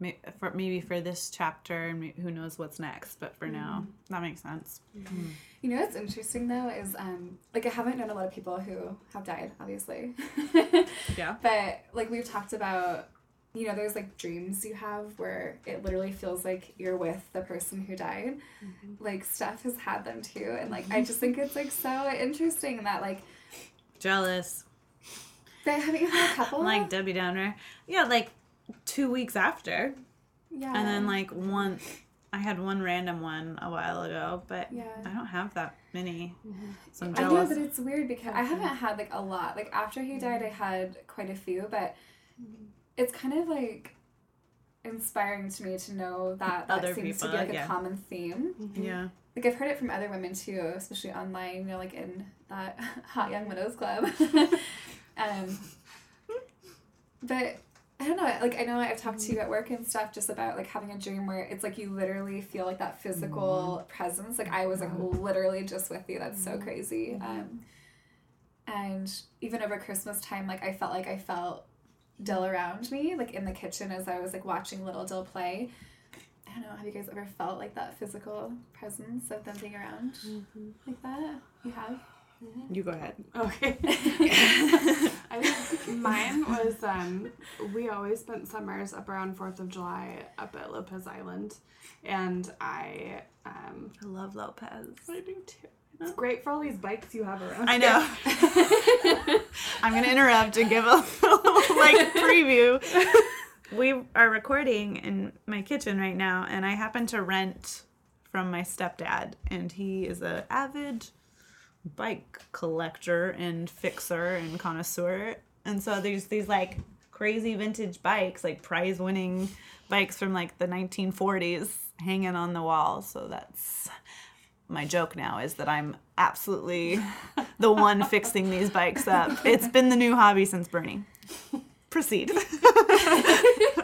May- For, maybe for this chapter, and who knows what's next. But for now, mm-hmm. that makes sense. Mm-hmm. You know what's interesting though is um like I haven't known a lot of people who have died, obviously. Yeah. But like we've talked about, you know, there's like dreams you have where it literally feels like you're with the person who died. Mm-hmm. Like Steph has had them too, and like I just think it's like so interesting that like Jealous. but haven't you had a couple? Like Debbie Downer. Yeah, like two weeks after. yeah. And then like one, I had one random one a while ago, but Yeah. I don't have that many. So I'm I know, jealous. but it's weird because I haven't had like a lot. Like after he died, I had quite a few, but it's kind of like inspiring to me to know that that Other seems to be like yeah. a common theme. yeah. Like I've heard it from other women too, especially online. You know, like in that Hot Young Widows Club. um, but I don't know. Like I know I've talked to you at work and stuff just about like having a dream where it's like you literally feel like that physical mm-hmm. presence. Like I was like literally just with you. That's so mm-hmm. crazy. Um, and even over Christmas time, like I felt like I felt Dill around me, like in the kitchen as I was like watching little Dill play. I don't know. Have you guys ever felt like that physical presence of them being around mm-hmm. like that? You have. You go ahead. Okay. I think mine was um we always spent summers up around Fourth of July up at Lopez Island, and I um I love Lopez. I do too. It's great for all these bikes you have around. I know. I'm gonna interrupt and give a little like preview. We are recording in my kitchen right now, and I happen to rent from my stepdad, and he is a avid bike collector and fixer and connoisseur. And so there's these like crazy vintage bikes, like prize winning bikes from like the 1940s hanging on the wall. So that's my joke now is that I'm absolutely the one fixing these bikes up. It's been the new hobby since Bernie. Proceed.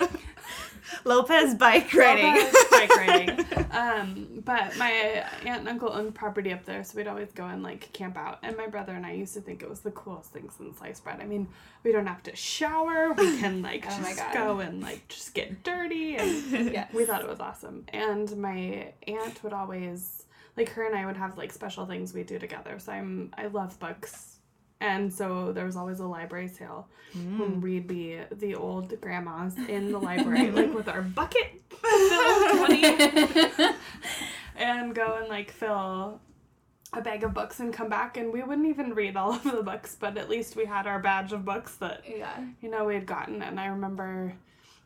Lopez bike riding. bike riding. Um, but my aunt and uncle owned property up there, so we'd always go and like camp out. And my brother and I used to think it was the coolest thing since sliced bread. I mean, we don't have to shower. We can like Oh just go and like just get dirty, and Yes. we thought it was awesome. And my aunt would always like her and I would have like special things we do together. So I'm I love books. And so there was always a library sale when mm. we'd be the old grandmas in the library, like with our bucket money, and go and like fill a bag of books and come back. And we wouldn't even read all of the books, but at least we had our badge of books that Yeah. you know we had gotten. And I remember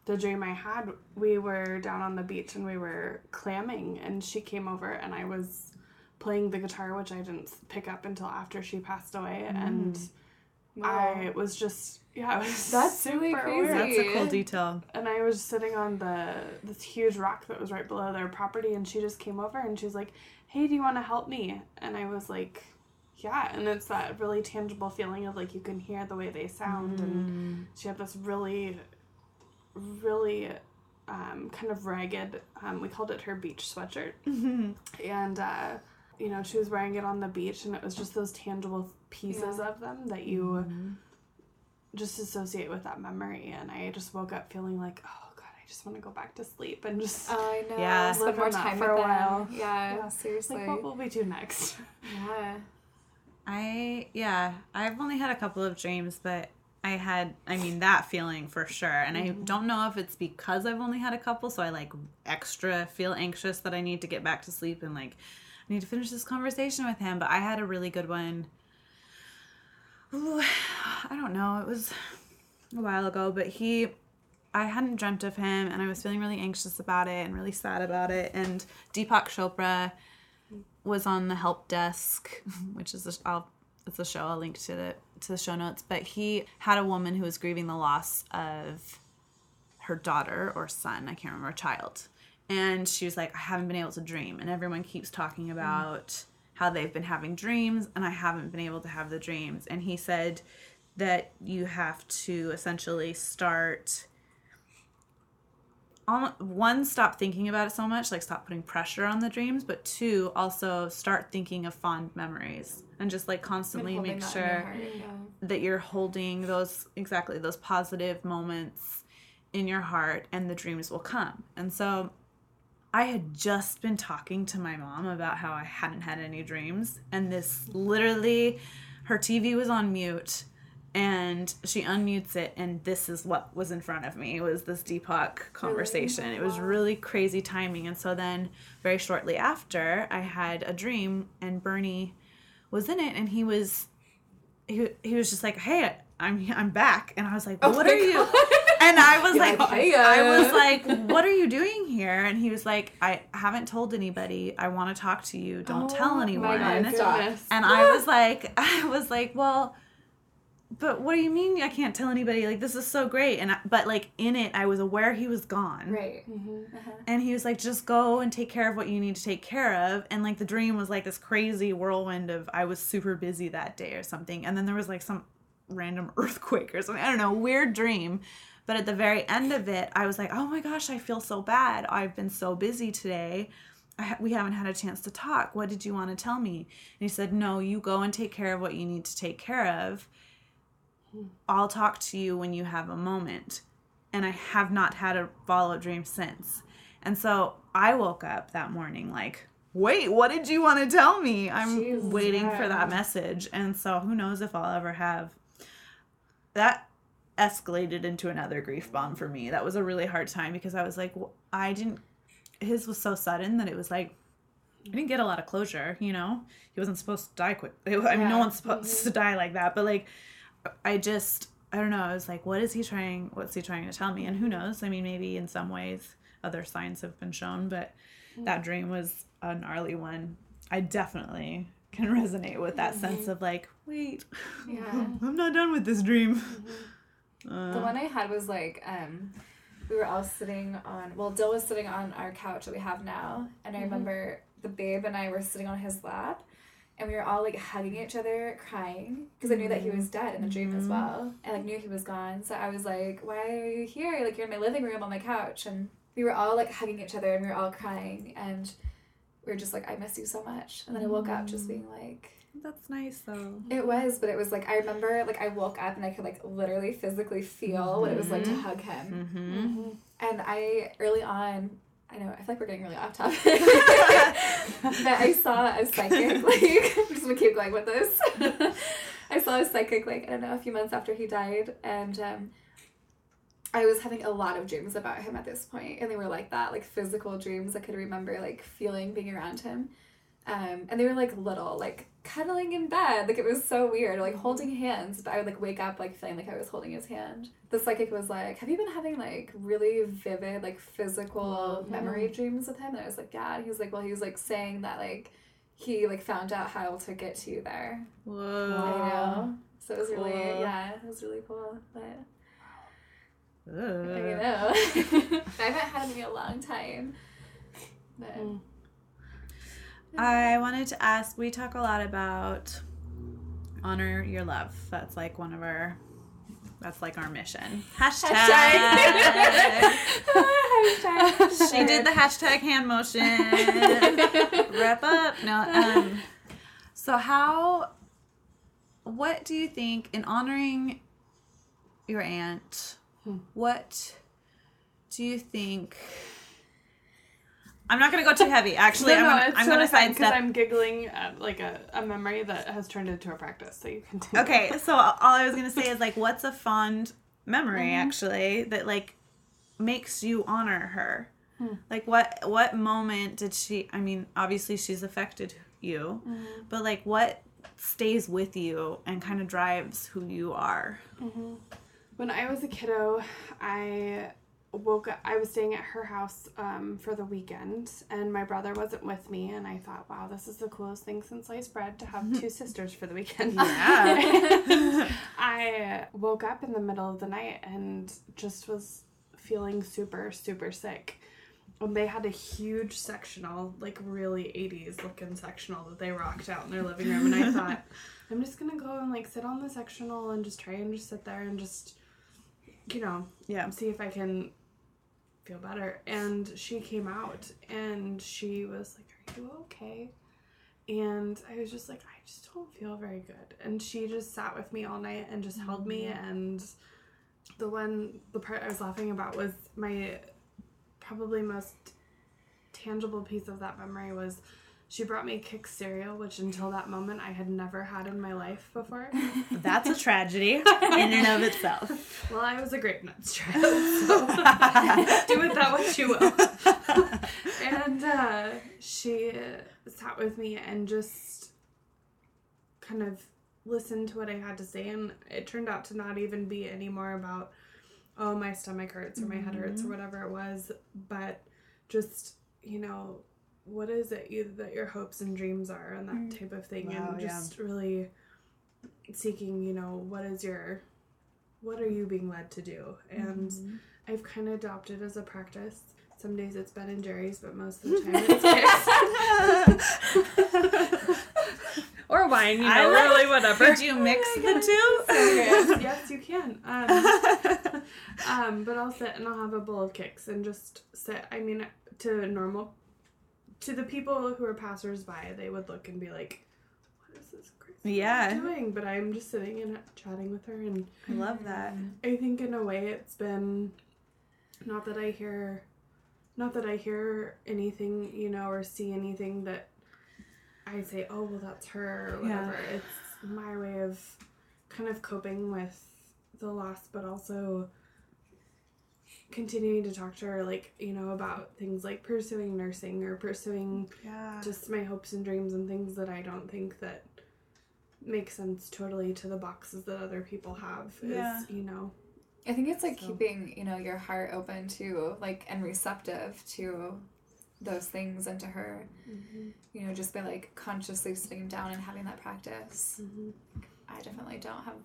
the dream I had. We were down on the beach and we were clamming, and she came over, and I was playing the guitar, which I didn't pick up until after she passed away, and. I was just yeah, I was That's really super crazy. weird. That's a cool detail. And I was sitting on the this huge rock that was right below their property, and she just came over and she was like, "Hey, do you want to help me?" And I was like, "Yeah." And it's that really tangible feeling of like you can hear the way they sound, and she had this really, really. Um, kind of ragged. Um, we called it her beach sweatshirt, and uh, you know she was wearing it on the beach, and it was just those tangible pieces of them that you mm-hmm. just associate with that memory and I just woke up feeling like, oh god, I just want to go back to sleep and just Oh, I know. Yeah. Spend Live more time for with a them. while. Yeah, Yeah. seriously. like what will we do next? yeah. I yeah, I've only had a couple of dreams, but I had I mean that feeling for sure. And I mm-hmm. don't know if it's because I've only had a couple, so I like extra feel anxious that I need to get back to sleep and like I need to finish this conversation with him. But I had a really good one. Ooh, I don't know. It was a while ago, but he I hadn't dreamt of him and I was feeling really anxious about it and really sad about it. And Deepak Chopra was on the help desk, which is a, I'll it's a show. I'll link to the to the show notes. But he had a woman who was grieving the loss of her daughter or son. I can't remember, child. And she was like, I haven't been able to dream. And everyone keeps talking mm. about how they've been having dreams, and I haven't been able to have the dreams. And he said that you have to essentially start on one stop thinking about it so much like stop putting pressure on the dreams but two also start thinking of fond memories and just like constantly make that sure heart, yeah. that you're holding those exactly those positive moments in your heart and the dreams will come and so i had just been talking to my mom about how i hadn't had any dreams and this literally her tv was on mute and she unmutes it and this is what was in front of me. It was this deepak conversation. It was really crazy timing and so then very shortly after i had a dream and bernie was in it and he was he, he was just like hey i'm i'm back and i was like Oh what are you God. and i was like like, i uh." was like what are you doing here and he was like i haven't told anybody i want to talk to you don't tell Oh my anyone Stop. goodness. and I was like, I was like, well, but what do you mean I can't tell anybody? Like this is so great. And I, but like in it, I was aware he was gone. Right. Mm-hmm. Uh-huh. And he was like, just go and take care of what you need to take care of. And like the dream was like this crazy whirlwind of I was super busy that day or something. And then there was like some random earthquake or something. I don't know, weird dream. But at the very end of it, I was like, oh my gosh, I feel so bad. I've been so busy today. I ha- we haven't had a chance to talk. What did you want to tell me? And he said, no, you go and take care of what you need to take care of. I'll talk to you when you have a moment. And I have not had a follow up dream since. And so I woke up that morning like, wait, what did you want to tell me? I'm Jesus, waiting for that message. And so who knows if I'll ever have that escalated into another grief bomb for me. That was a really hard time because I was like, I didn't, his was so sudden that it was like, I didn't get a lot of closure, you know? He wasn't supposed to die quick. I mean, no one's supposed mm-hmm. to die like that, but like, I just, I don't know. I was like, what is he trying, what's he trying to tell me? And who knows? I mean, maybe in some ways other signs have been shown, but that mm-hmm. dream was a gnarly one. I definitely can resonate with that sense mm-hmm. of like, wait, Yeah. I'm not done with this dream. The Uh, one I had was like, um, we were all sitting on, well, Dill was sitting on our couch that we have now. And I remember the babe and I were sitting on his lap. And we were all like hugging each other, crying, because I knew that he was dead in the dream as well. And like knew he was gone. So I was like, why are you here? Like, you're in my living room on my couch. And we were all like hugging each other and we were all crying. And we were just like, I miss you so much. And then I woke up just being like, that's nice though. it was, but it was like I remember like I woke up and I could like literally physically feel what it was like to hug him. Mm-hmm. And I early on, I know I feel like we're getting really off topic, but I saw a psychic like I'm just gonna keep going with this. I saw a psychic like I don't know a few months after he died, and um, I was having a lot of dreams about him at this point, and they were like that, like physical dreams. I could remember like feeling being around him. Um, and they were like little, like cuddling in bed. Like it was so weird, like holding hands. But I would like wake up like feeling like I was holding his hand. The psychic was like, Have you been having like really vivid, like physical memory dreams with him? And I was like, Yeah. And he was like, Well, he was like saying that like he like found out how to get to you there. Whoa. You know? So it was really Cool. yeah, it was really cool. But I Ugh. know. I haven't had him in a long time. But Mm. I wanted to ask we talk a lot about honor your love. That's like one of our that's like our mission. Hashtag. Hashtag. she did the hashtag hand motion. Wrap up. No. Um, so how? What do you think in honoring your aunt? What do you think? I'm not gonna go too heavy. Actually, no, I'm gonna, I'm totally gonna sidestep. I'm giggling at like a, a memory that has turned into a practice. So you continue. Okay, so all I was gonna say is like, what's a fond memory mm-hmm. actually that like makes you honor her? Hmm. Like, what what moment did she? I mean, obviously she's affected you, mm-hmm. but like, what stays with you and kind of drives who you are? Mm-hmm. When I was a kiddo, I woke up. I was staying at her house um, for the weekend, and my brother wasn't with me. And I thought, wow, this is the coolest thing since sliced bread to have two sisters for the weekend. Yeah. I woke up in the middle of the night and just was feeling super, super sick. and they had a huge sectional, like really 80s looking sectional that they rocked out in their living room. And I thought, I'm just gonna go and like sit on the sectional and just try and just sit there and just, you know, Yeah. see if I can feel better. And she came out and she was like, Are you okay? And I was just like, I just don't feel very good. And she just sat with me all night and just held me. Mm-hmm. And the one, the part I was laughing about was my probably most tangible piece of that memory was she brought me Kix cereal, which until that moment I had never had in my life before. That's a tragedy in and of itself. Well, I was a grape nuts child, so do with that what you will. and uh, she sat with me and just kind of listened to what I had to say, and it turned out to not even be any more about, oh, my stomach hurts or my head hurts or whatever it was, but just, you know, what is it you, that your hopes and dreams are and that type of thing, Wow, and yeah. just really seeking, you know, what is your what are you being led to do? And I've kind of adopted as a practice. Some days it's Ben and Jerry's, but most of the time it's Kix. or wine, you know, I love- really whatever. Could you mix the two? yes, yes, you can. Um, um, but I'll sit and I'll have a bowl of Kix and just sit. I mean, to normal, to the people who are passersby, they would look and be like, "What is this crazy Yeah. doing?" But I'm just sitting and chatting with her and. I love that. I think in a way it's been not that I hear not that I hear anything, you know, or see anything that I say, oh well that's her or Yeah. whatever. It's my way of kind of coping with the loss but also continuing to talk to her like, you know, about things like pursuing nursing or pursuing Yeah. just my hopes and dreams and things that I don't think that make sense totally to the boxes that other people have is Yeah. you know I think it's like So- keeping, you know, your heart open to like and receptive to those things and to her, you know, just by like consciously sitting down and having that practice. Mhm. I definitely don't have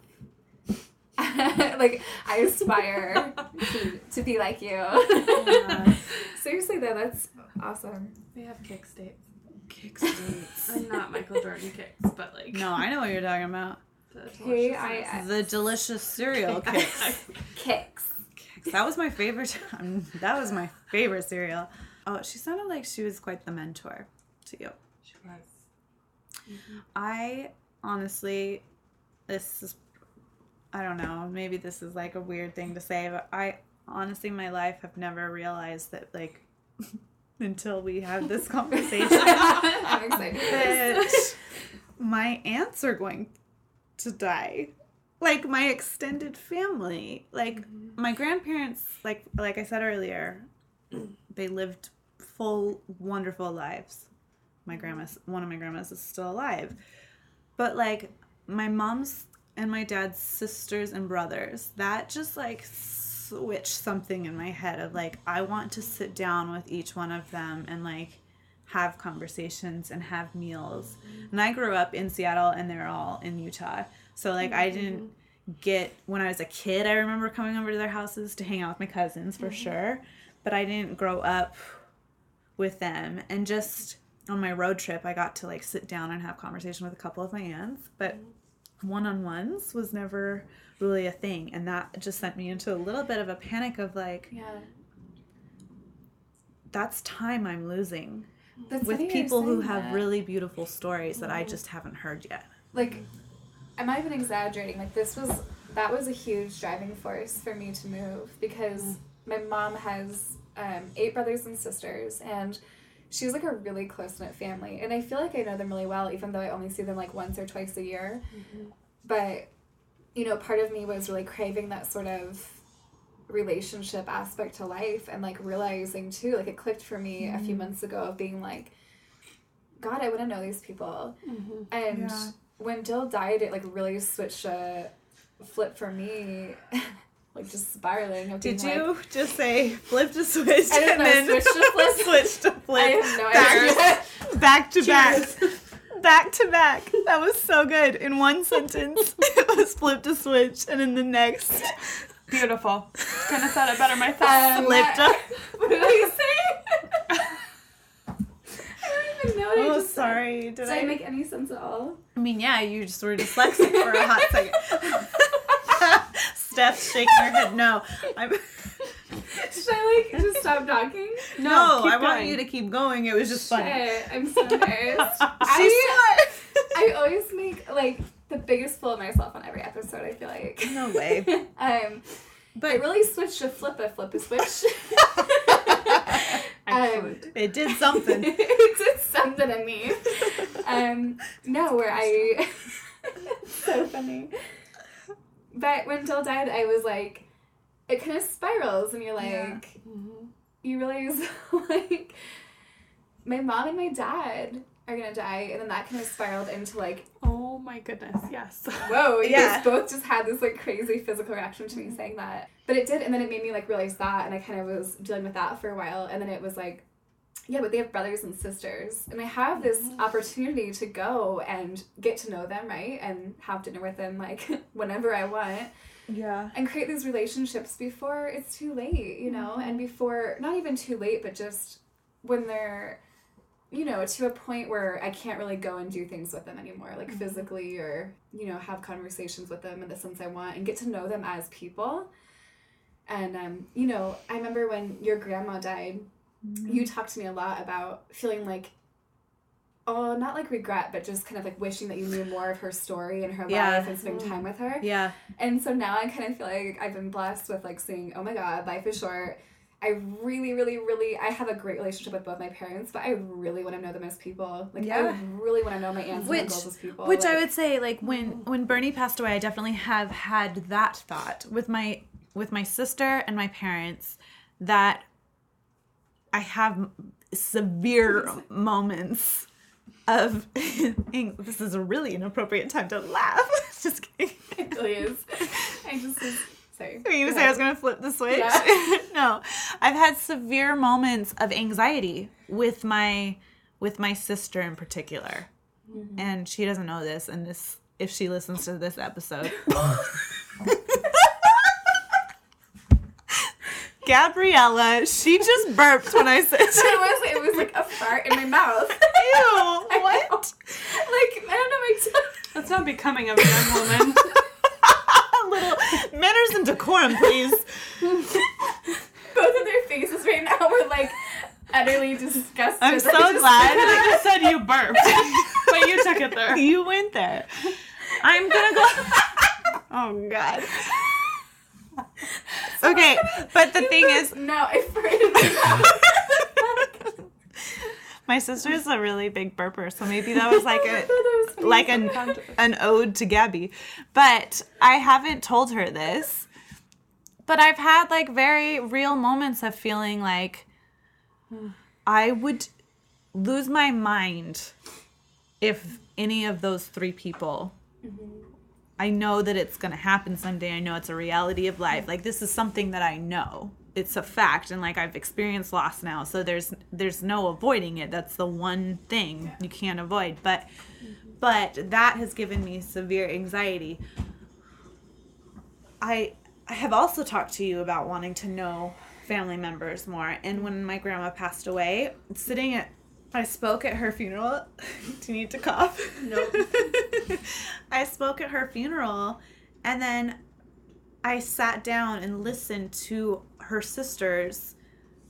like I aspire to, to be like you. Yeah. Seriously though, that's awesome. we have kick states Kick states. i'm not michael jordan kicks but like No, I know what you're talking about. the Hey, deliciousness. I- I- The delicious cereal Kix. Kix. Kix. That was my favorite. That was my favorite cereal. Oh, she sounded like she was quite the mentor to you. she was I honestly, this is, I don't know, maybe this is like a weird thing to say, but I honestly, in my life, have never realized that, like, until we had this conversation, I'm excited. that my aunts are going to die. Like my extended family, like mm-hmm. my grandparents, like like I said earlier, they lived full, wonderful lives. My mm-hmm. grandma's one of my grandmas is still alive, but like my mom's and my dad's sisters and brothers, that just like switched something in my head of like I want to sit down with each one of them and like have conversations and have meals. And I grew up in Seattle and they're all in Utah. So like I mm-hmm. didn't get when I was a kid, I remember coming over to their houses to hang out with my cousins for mm-hmm. sure, but I didn't grow up with them and just on my road trip I got to like sit down and have conversation with a couple of my aunts, but mm-hmm. One-on-ones was never really a thing and that just sent me into a little bit of a panic of like Yeah. that's time I'm losing That's with people who have that. really beautiful stories that I just haven't heard yet. like I'm I even exaggerating. Like this was that was a huge driving force for me to move because my mom has um, eight brothers and sisters and she's like a really close knit family and I feel like I know them really well even though I only see them like once or twice a year. Mm-hmm. But you know, part of me was really craving that sort of relationship aspect to life and like realizing too like it clicked for me a few mm-hmm. months ago of being like god i want to know these people. Mm-hmm. And Yeah. when dill died it like really switched a flip for me like just spiraling of being Did like, you just say flip to switch I and know, then switch to flip. switch to flip i have no back, idea back to back Cheers. back to back that was so good in one sentence it was flip to switch and in the next beautiful couldn't have said it better myself um, Flipped up. what did i say even know what I Oh, just sorry. Did, Did I make any sense at all? I mean, yeah, you just were dyslexic for a hot second. Steph's shaking her head. No, I'm. Should I like just stop talking? No, keep I want you to keep going. It was just funny. Shit, I'm so embarrassed. I, smart. I always make like the biggest fool of myself on every episode. I feel like. No way. um, I But really switched to flip a flip a switch. um, it did something. it did something to me. Um, no, where I so funny. But when Dill died, I was like, it kind of spirals, and you're like, Yeah. Mhm. you realize like my mom and my dad are gonna die, and then that kind of spiraled into like, Oh my goodness, yes. whoa, Yeah. both just had this like crazy physical reaction to me saying that. But it did, and then it made me like realize that, and I kind of was dealing with that for a while, and then it was like, yeah, but they have brothers and sisters, and I have this opportunity to go and get to know them, right, and have dinner with them like whenever I want. Yeah. and create these relationships before it's too late, you know, and before not even too late, but just when they're, you know, to a point where I can't really go and do things with them anymore, like physically or, you know, have conversations with them in the sense I want and get to know them as people. And, um, you know, I remember when your grandma died, you mm-hmm. talked to me a lot about feeling like, oh, not like regret, but just kind of like wishing that you knew more of her story and her Yeah. life and spending time with her. Yeah. And so now I kind of feel like I've been blessed with like saying, "Oh my God, life is short." I really, really, really, I have a great relationship with both my parents, but I really want to know them as people. Like, Yeah. I really want to know my aunts Which- and uncles as people. Which I would say, like when mm-hmm. when Bernie passed away, I definitely have had that thought with my with my sister and my parents that I have severe moments of. this is a really inappropriate time to laugh. Just kidding. It really is. I just was, sorry. Were you gonna say I was gonna flip the switch? Yeah. no, I've had severe moments of anxiety with my with my sister in particular, Mm-hmm. and she doesn't know this. And this, if she listens to this episode, Gabriella, she just burped when I said, it was it was like a fart in my mouth. "Ew, what?" like I don't know my tongue. That's not becoming of a young woman. A little manners and decorum, please. Both of their faces right now were like utterly disgusted. I'm so just- glad. I just said you burped, but you took it there. you went there. I'm gonna go. oh God. Okay, but the thing is, no, I farted in my mouth. my sister is a really big burper, so maybe that was like a was like an an ode to Gabby. But I haven't told her this. But I've had like very real moments of feeling like I would lose my mind if any of those three people I know that it's going to happen someday. I know it's a reality of life. Like this is something that I know. It's a fact and like I've experienced loss now. So there's there's no avoiding it. That's the one thing you can't avoid. But but that has given me severe anxiety. I I have also talked to you about wanting to know family members more. And when my grandma passed away, sitting at I spoke at her funeral. Do you need to cough? No. I spoke at her funeral and then I sat down and listened to her sisters,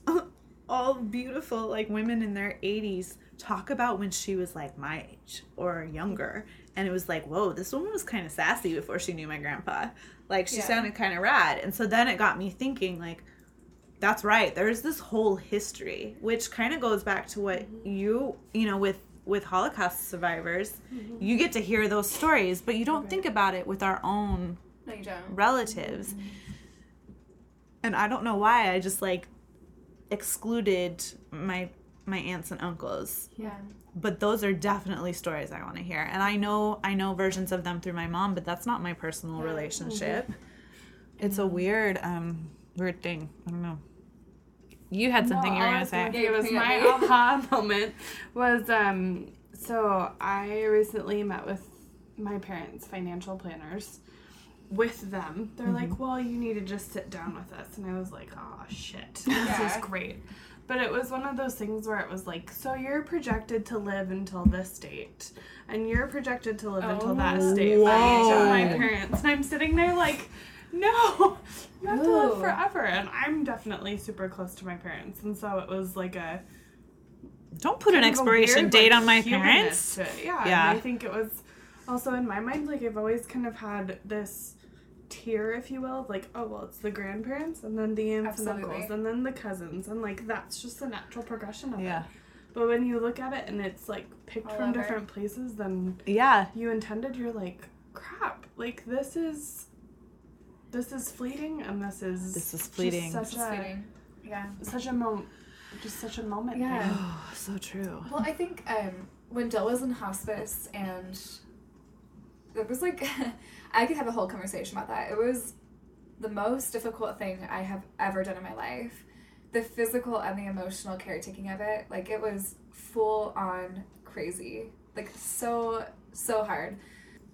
all beautiful, like women in their 80s, talk about when she was like my age or younger. And it was like, whoa, this woman was kind of sassy before she knew my grandpa. Like, she Yeah. sounded kind of rad. And so then it got me thinking, like, that's right. There's this whole history, which kind of goes back to what mm-hmm. you, you know, with with Holocaust survivors, mm-hmm. you get to hear those stories, but you don't think about it with our own No, relatives. Mm-hmm. And I don't know why I just like excluded my my aunts and uncles. Yeah. But those are definitely stories I want to hear. And I know I know versions of them through my mom, but that's not my personal relationship. It's a weird um weird thing. I don't know. You had something you were all I gonna was say. say was my aha moment was um so I recently met with my parents' financial planners with them. They're Mm-hmm. like, "Well, you need to just sit down with us," and I was like, "Oh shit, this Yeah. is great." But it was one of those things where it was like, "So you're projected to live until this date, and you're projected to live until that Oh state by my parents," and I'm sitting there like, "No, you have to live forever." And I'm definitely super close to my parents, and so it was like a Don't put an kind of a expiration weird, date like, on my parents. Yeah, Yeah. I think it was also in my mind, like I've always kind of had this tier, if you will, of like, oh well, it's the grandparents and then the aunts and uncles and then the cousins, and like that's just the natural progression of Yeah. it. But when you look at it and it's like picked All from different places than Yeah. you intended, you're like, crap, like this is. This is fleeting, and this is This is just fleeting. Such Just a fleeting. Yeah. such a moment, just such a moment. Yeah. thing. Oh, so true. Well, I think um, when Dill was in hospice and it was like, I could have a whole conversation about that. It was the most difficult thing I have ever done in my life. The physical and the emotional caretaking of it, like it was full on crazy. Like so, so hard.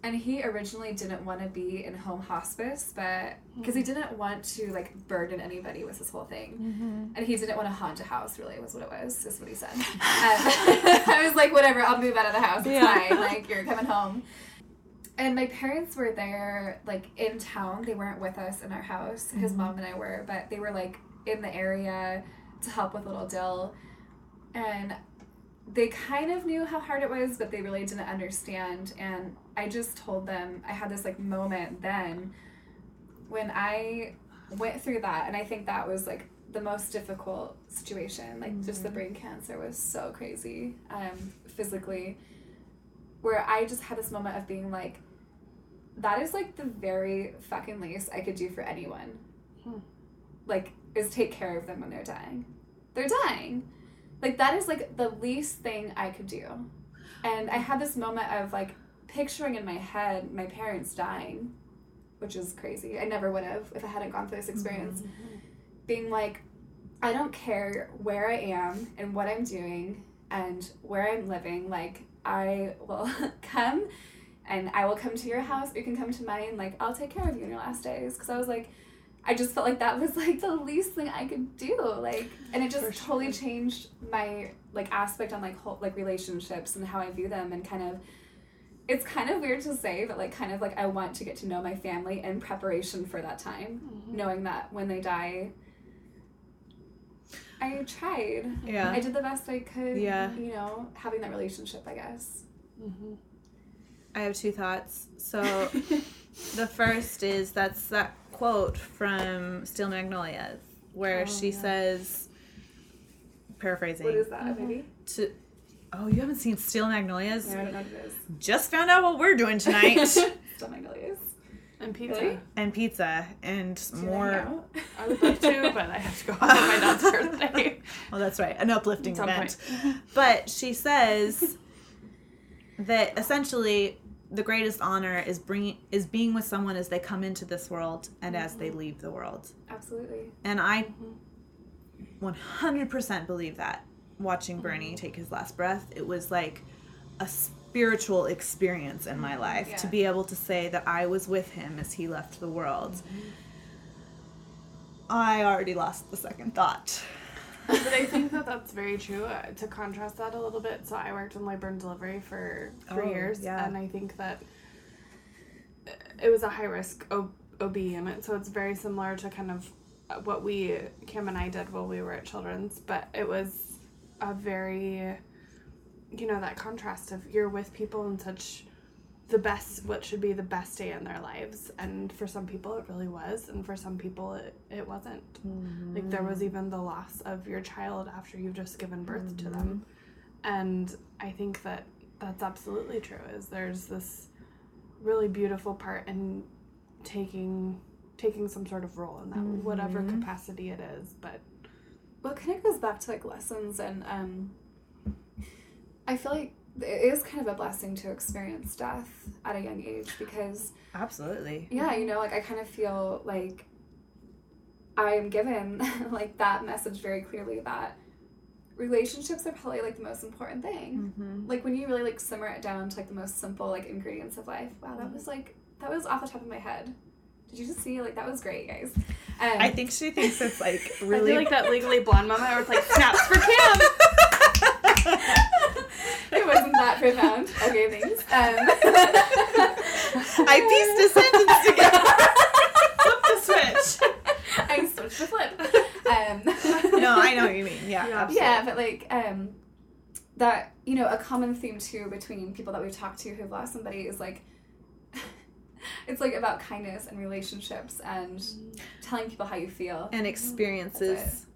And he originally didn't want to be in home hospice, but because he mm. didn't want to like burden anybody with this whole thing. Mm-hmm. And he didn't want to haunt a house, really, was what it was, is what he said. Um, I was like, whatever, I'll move out of the house. It's Yeah. fine. Like, you're coming home. And my parents were there, like, in town. They weren't with us in our house. His mom mm-hmm. and I were, but they were, like, in the area to help with little Dill. And they kind of knew how hard it was, but they really didn't understand. And I just told them, I had this, like, moment then when I went through that. And I think that was, like, the most difficult situation. Like, just the brain cancer was so crazy um, physically. Where I just had this moment of being like, that is like the very fucking least I could do for anyone. Hmm. Like, is take care of them when they're dying. They're dying. Like, that is like the least thing I could do. And I had this moment of like picturing in my head my parents dying, which is crazy. I never would have if I hadn't gone through this experience. Mm-hmm. Being like, I don't care where I am and what I'm doing and where I'm living. Like, I will come and I will come to your house. You can come to mine. Like, I'll take care of you in your last days. Because I was like, I just felt like that was like the least thing I could do. Like, and it just For totally changed my like aspect on like whole, like relationships and how I view them and kind of. It's kind of weird to say, but like kind of like I want to get to know my family in preparation for that time, Mm-hmm. knowing that when they die, I tried. Yeah. I did the best I could. Yeah. You know, having that relationship, I guess. Mhm. I have two thoughts. So the first is that's that quote from Steel Magnolias where Oh, she yeah. says, paraphrasing, what is that, mm-hmm. maybe? to, oh, you haven't seen Steel Magnolias? I don't know what it is. Just found out what we're doing tonight. Steel magnolias. And pizza. Really? and pizza and Do more. I would love to, but I have to go home on my dad's birthday. Well, that's right, an uplifting At some event. But she says that essentially the greatest honor is bringing is being with someone as they come into this world and as they mm-hmm. leave the world. Absolutely. And I mm-hmm. 100% believe that watching mm-hmm. Bernie take his last breath, it was like a spiritual experience in my life to be able to say that I was with him as he left the world. I already lost the second thought. But I think that that's very true. Uh, to contrast that a little bit, so I worked in labor and delivery for three Oh, years, yeah. and I think that uh, it was a high risk O- OB unit, so it's very similar to kind of uh, what we Cam and I did while we were at Children's, but it was a very, you know, that contrast of you're with people in such the best what should be the best day in their lives. And for some people it really was. And for some people it, it wasn't. Like there was mm-hmm. even the loss of your child after you've just given birth to them. Mm-hmm. And i think that that's absolutely true is there's this really beautiful part in taking taking some sort of role in that mm-hmm. whatever capacity it is. But Well, it kind of goes back to like lessons, and um, I feel like it is kind of a blessing to experience death at a young age because, Absolutely. yeah, you know, like I kind of feel like I am given like that message very clearly that relationships are probably like the most important thing. Mm-hmm. Like when you really like simmer it down to like the most simple like ingredients of life. Wow, that was like that was off the top of my head. Did you just see? Like that was great, guys. Um, I think she thinks it's like I really feel like that legally blonde moment where it's like snaps for Cam. It wasn't that profound. Okay, thanks. Um, I pieced a sentence together. Flip the switch. I switched the flip. Um, No, I know what you mean. Yeah, Yeah. absolutely. yeah, but like um, that you know a common theme too between people that we've talked to who've lost somebody is like it's like about kindness and relationships and telling people how you feel. And experiences.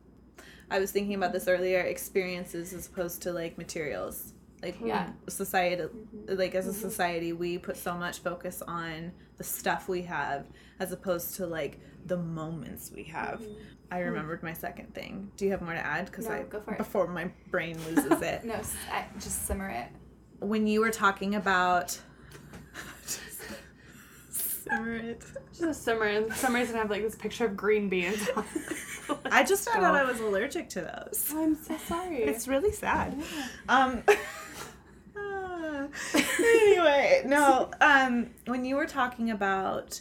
I was thinking about this earlier. Experiences as opposed to like materials. Like Yeah. society, like as a society, we put so much focus on the stuff we have as opposed to like the moments we have. I remembered my second thing. Do you have more to add? Because No, I go for it. before my brain loses it. No, s- I, just simmer it. when you were talking about simmer it. Just summer and summer's gonna have like this picture of green beans. I just found out I was allergic to those. I'm so sorry. It's really sad. Um ah, anyway, no, um when you were talking about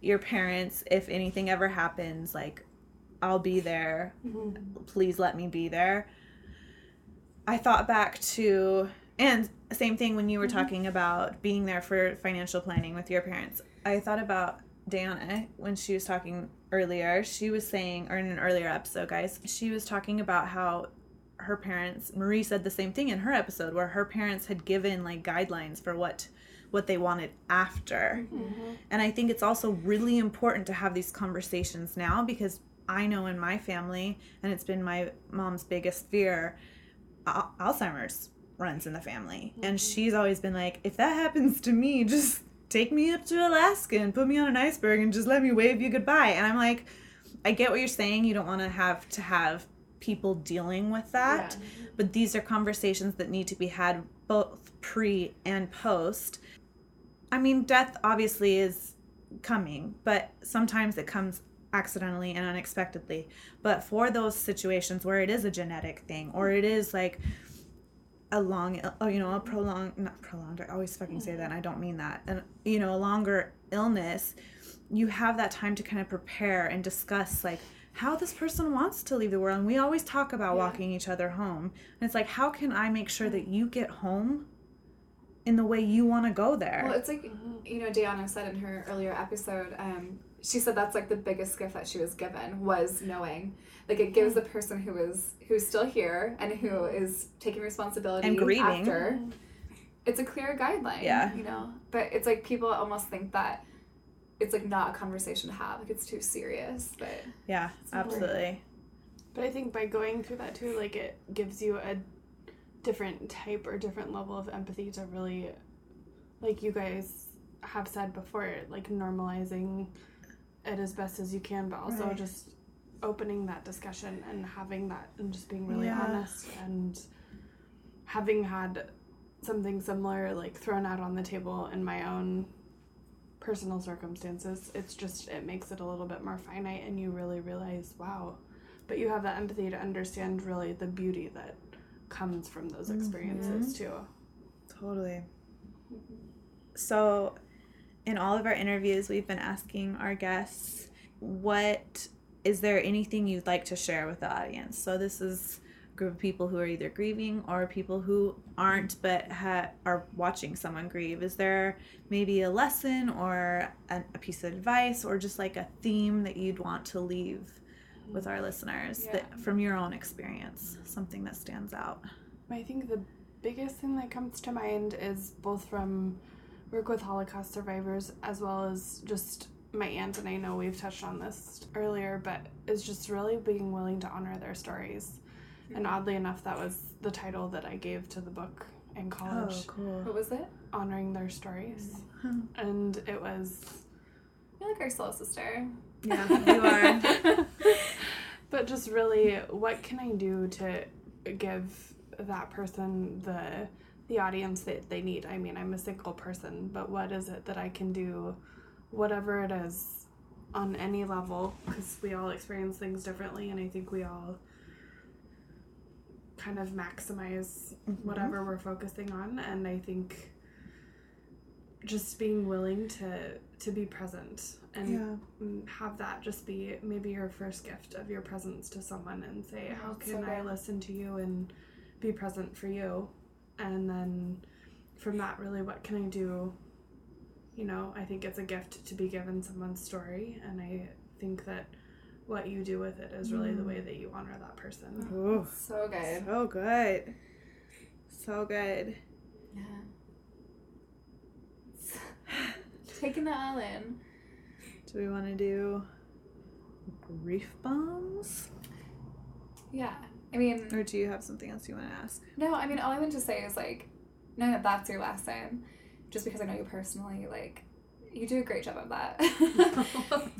your parents if anything ever happens like I'll be there. Please let me be there. I thought back to and same thing when you were talking about being there for financial planning with your parents. I thought about Diana when she was talking earlier. She was saying or in an earlier episode, guys, she was talking about how her parents Marie said the same thing in her episode where her parents had given like guidelines for what what they wanted after. Mm-hmm. And I think it's also really important to have these conversations now because I know in my family, and it's been my mom's biggest fear, Al- Alzheimer's runs in the family. And mm-hmm. she's always been like, if that happens to me, just take me up to Alaska and put me on an iceberg and just let me wave you goodbye. And I'm like, I get what you're saying. You don't want to have to have people dealing with that. But these are conversations that need to be had both pre and post. I mean, death obviously is coming, but sometimes it comes accidentally and unexpectedly. But for those situations where it is a genetic thing or it is like a long, oh, you know, a prolonged, not prolonged, I always fucking say mm-hmm. that and I don't mean that, and, you know, a longer illness, you have that time to kind of prepare and discuss like how this person wants to leave the world. And we always talk about walking each other home. And it's like, how can I make sure that you get home in the way you want to go there? Well, it's like you know, Diana said in her earlier episode. Um, she said that's like the biggest gift that she was given was knowing. Like it gives the person who is who's still here and who is taking responsibility And grieving. after. It's a clear guideline. Yeah. You know, but it's like people almost think that it's like not a conversation to have. Like it's too serious. But yeah, absolutely. But I think by going through that too, like it gives you a different type or different level of empathy to really, like you guys have said before, like normalizing it as best as you can, but also Right. just opening that discussion and having that and just being really Yeah. honest and having had something similar like thrown out on the table in my own personal circumstances it's just it makes it a little bit more finite and you really realize wow but you have that empathy to understand really the beauty that comes from those mm-hmm. experiences mm-hmm. too Totally. So, in all of our interviews, we've been asking our guests, what is there anything you'd like to share with the audience? So, this is a group of people who are either grieving or people who aren't but ha- are watching someone grieve. Is there maybe a lesson or a, a piece of advice or just like a theme that you'd want to leave with our listeners that, from your own experience? Something that stands out. I think the biggest thing that comes to mind is both from work with Holocaust survivors as well as just my aunt, and I know we've touched on this earlier, but is just really being willing to honor their stories. And oddly enough, that was the title that I gave to the book in oh, college Oh, cool. what was it? honoring their stories. and it was You're like our soul sister. Yeah, you are. but just really what can i do to give that person the the audience that they need i mean i'm a single person but what is it that i can do whatever it is on any level because we all experience things differently and i think we all kind of maximize mm-hmm. whatever we're focusing on and i think just being willing to to be present and Yeah. have that just be maybe your first gift of your presence to someone and say oh, how that's so can I listen to you and be present for you? And then from that really what can I do? You know I think it's a gift to be given someone's story and I think that what you do with it is really the way mm. that you honor that person Ooh, So good. so good. So good. Yeah. Taking it all in. Do we want to do grief bombs? Yeah. I mean, Or do you have something else you want to ask? no, I mean, all I want to say is like, knowing that that's your lesson, just because I know you personally, like, you do a great job of that.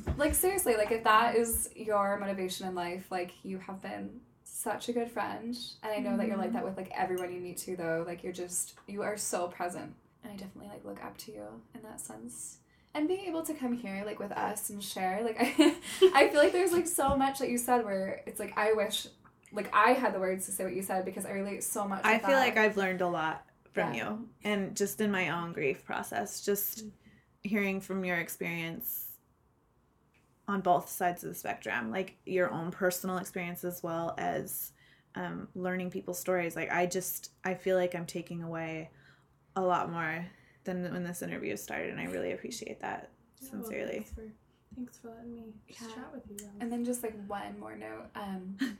like, seriously, like, if that is your motivation in life, like, you have been such a good friend. And I know that you're like that mm-hmm. with, like, everyone you meet too, though. Like, you're just, you are so present. And I definitely, like, look up to you in that sense. And being able to come here, like, with us and share, like, I, I feel like there's, like, so much that you said where it's like, I wish, like, I had the words to say what you said because I relate so much I feel that. like I've learned a lot from Yeah. you and just in my own grief process, just mm-hmm. Hearing from your experience on both sides of the spectrum, like your own personal experience as well as um, learning people's stories. Like I just, I feel like I'm taking away a lot more than when this interview started, and I really appreciate that Yeah, well, sincerely. thanks, for, thanks for letting me Yeah. chat with you guys. And then just like one more note, um,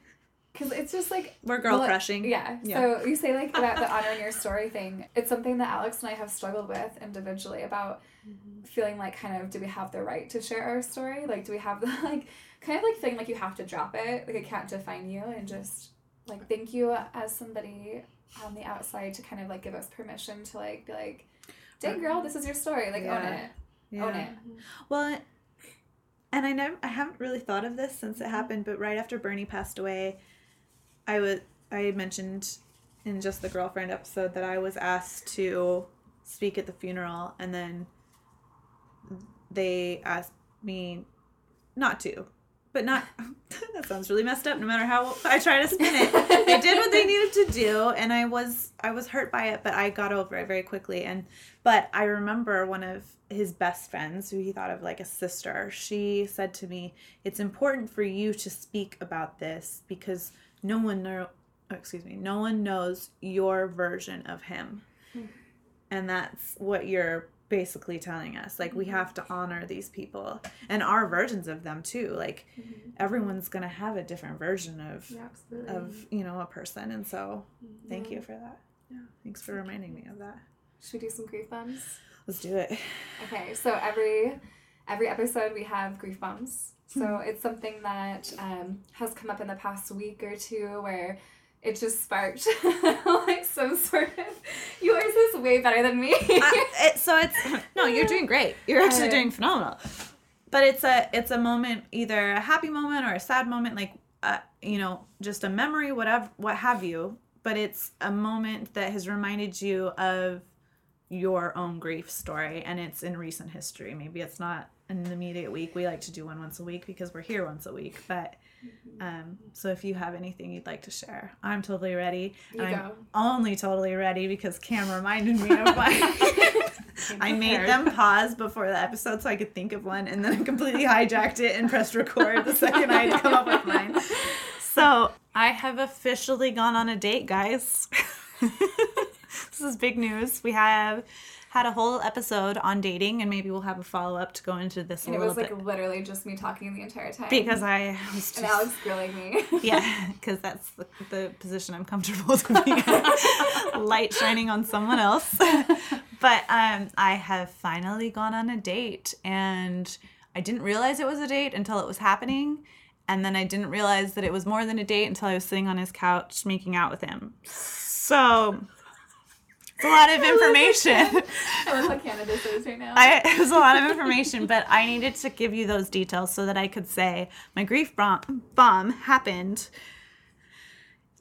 because it's just like We're girl well, crushing. Yeah. Yeah. So you say like about the honor honoring your story thing. It's something that Alex and I have struggled with individually about mm-hmm. feeling like kind of do we have the right to share our story? Like do we have the like kind of like feeling like you have to drop it, like it can't define you, and just like thank you as somebody on the outside to kind of like give us permission to like be like, dang uh, girl, this is your story, like own Yeah. it, Yeah. own it. Mm-hmm. Well, and I never, I haven't really thought of this since it mm-hmm. happened, but right after Bernie passed away, I was, I mentioned in just the girlfriend episode that I was asked to speak at the funeral, and then they asked me not to. But not that sounds really messed up no matter how I try to spin it. they did what they needed to do and I was I was hurt by it, but I got over it very quickly and but I remember one of his best friends who he thought of like a sister. She said to me, "It's important for you to speak about this because no one know excuse me, no one knows your version of him." And that's what you're basically telling us. Like we have to honor these people and our versions of them too. Like mm-hmm. everyone's going to have a different version of yeah, of, you know, a person and so mm-hmm. thank Yeah. you for that. Yeah. Thanks for reminding me of that. Should we do some grief bombs? Let's do it. Okay, so every every episode we have grief bombs. So it's something that um, has come up in the past week or two where it just sparked like some sort of. Yours is way better than me. Uh, it, so it's no, you're doing great. You're actually Okay. doing phenomenal. But it's a it's a moment, either a happy moment or a sad moment, like uh, you know, just a memory, whatever, what have you. But it's a moment that has reminded you of your own grief story, and it's in recent history. Maybe it's not in the immediate week. We like to do one once a week because we're here once a week. But um, so if you have anything you'd like to share, I'm totally ready. You I'm go. only totally ready because Cam reminded me of my. I made them pause before the episode so I could think of one, and then I completely hijacked it and pressed record the second I had come up with mine. So I have officially gone on a date, guys. this is big news. We have had a whole episode on dating, and maybe we'll have a follow up to go into this a and it little was like bit literally just me talking the entire time. because I was just and Alex grilling me. yeah, because that's the, the position I'm comfortable to be in. Light shining on someone else. but um, I have finally gone on a date, and I didn't realize it was a date until it was happening. And then I didn't realize that it was more than a date until I was sitting on his couch making out with him. So it's a lot of information. I love how Canada is right now. I, it was a lot of information, but I needed to give you those details so that I could say my grief bomb, bomb happened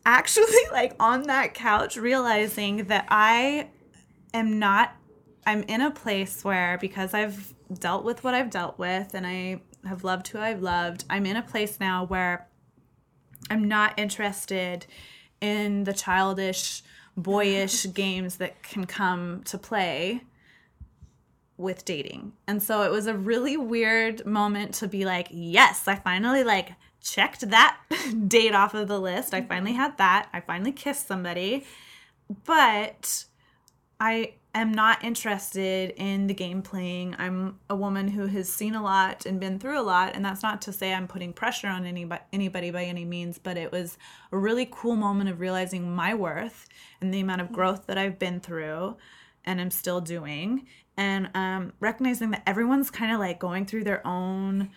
actually like on that couch realizing that I am not I'm in a place where because I've dealt with what I've dealt with and I have loved who I've loved, I'm in a place now where I'm not interested in the childish, boyish games that can come to play with dating. And so it was a really weird moment to be like, yes, I finally like checked that date off of the list. I finally had that. I finally kissed somebody. But I am not interested in the game playing. I'm a woman who has seen a lot and been through a lot, and that's not to say I'm putting pressure on anybody anybody by any means, but it was a really cool moment of realizing my worth and the amount of growth that I've been through and I'm still doing and um, recognizing that everyone's kind of like going through their own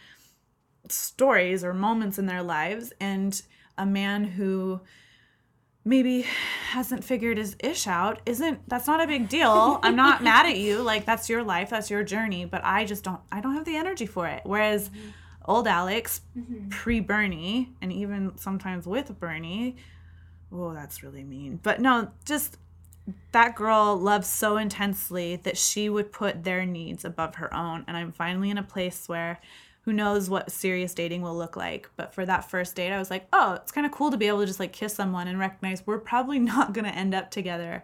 stories or moments in their lives and a man who maybe hasn't figured his ish out isn't that's not a big deal. I'm not mad at you. Like that's your life that's your journey but i just don't i don't have the energy for it. Whereas mm-hmm. old alex mm-hmm. pre bernie and even sometimes with bernie oh that's really mean. But no just that girl loves so intensely that she would put their needs above her own. And i'm finally in a place where who knows what serious dating will look like. But for that first date, I was like, oh, it's kind of cool to be able to just like kiss someone and recognize we're probably not going to end up together.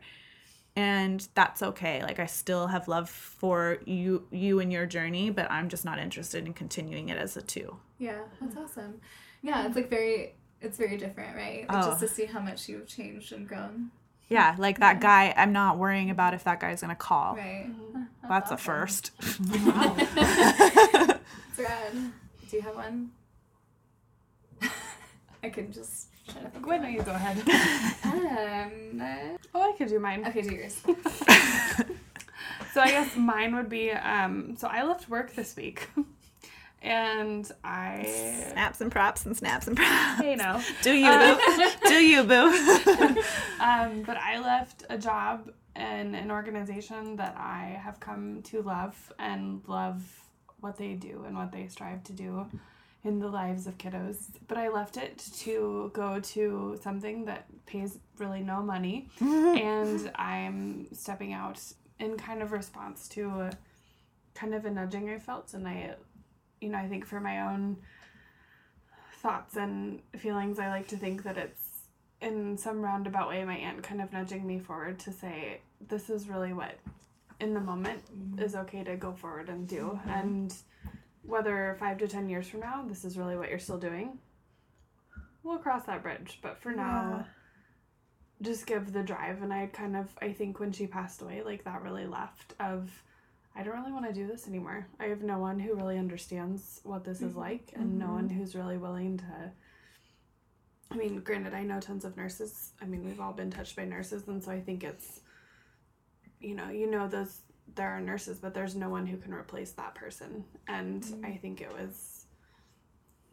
And that's okay. Like I still have love for you you and your journey, but I'm just not interested in continuing it as a two. Yeah, that's awesome. Yeah, it's like very it's very different, right? Like oh. just to oh. see how much you've changed and grown. Yeah, like that guy, I'm not worrying about if that guy's gonna call. Right. That's, that's awesome. a first. Do you have one? I can just try to think. Why don't you go ahead? um, uh, oh, I could do mine. Okay, do yours. so I guess mine would be um, so I left work this week. and I snaps and props and snaps and props. Hey, no. Do you um, boo? Do you boo? um, but I left a job in an organization that I have come to love and love what they do and what they strive to do in the lives of kiddos. But I left it to go to something that pays really no money. and I'm stepping out in kind of response to a, kind of a nudging I felt. And I, you know, I think for my own thoughts and feelings, I like to think that it's in some roundabout way my aunt kind of nudging me forward to say, this is really what in the moment mm-hmm. is okay to go forward and do. Mm-hmm. And whether five to ten years from now, this is really what you're still doing, we'll cross that bridge. But for yeah. now, just give the drive. And I kind of, I think when she passed away, like that really left of, I don't really want to do this anymore. I have no one who really understands what this mm-hmm. is like, and no one mm-hmm. who's really willing to. I mean, granted, I know tons of nurses. I mean, we've all been touched by nurses, and so I think it's you know, you know those there are nurses, but there's no one who can replace that person. And mm-hmm. I think it was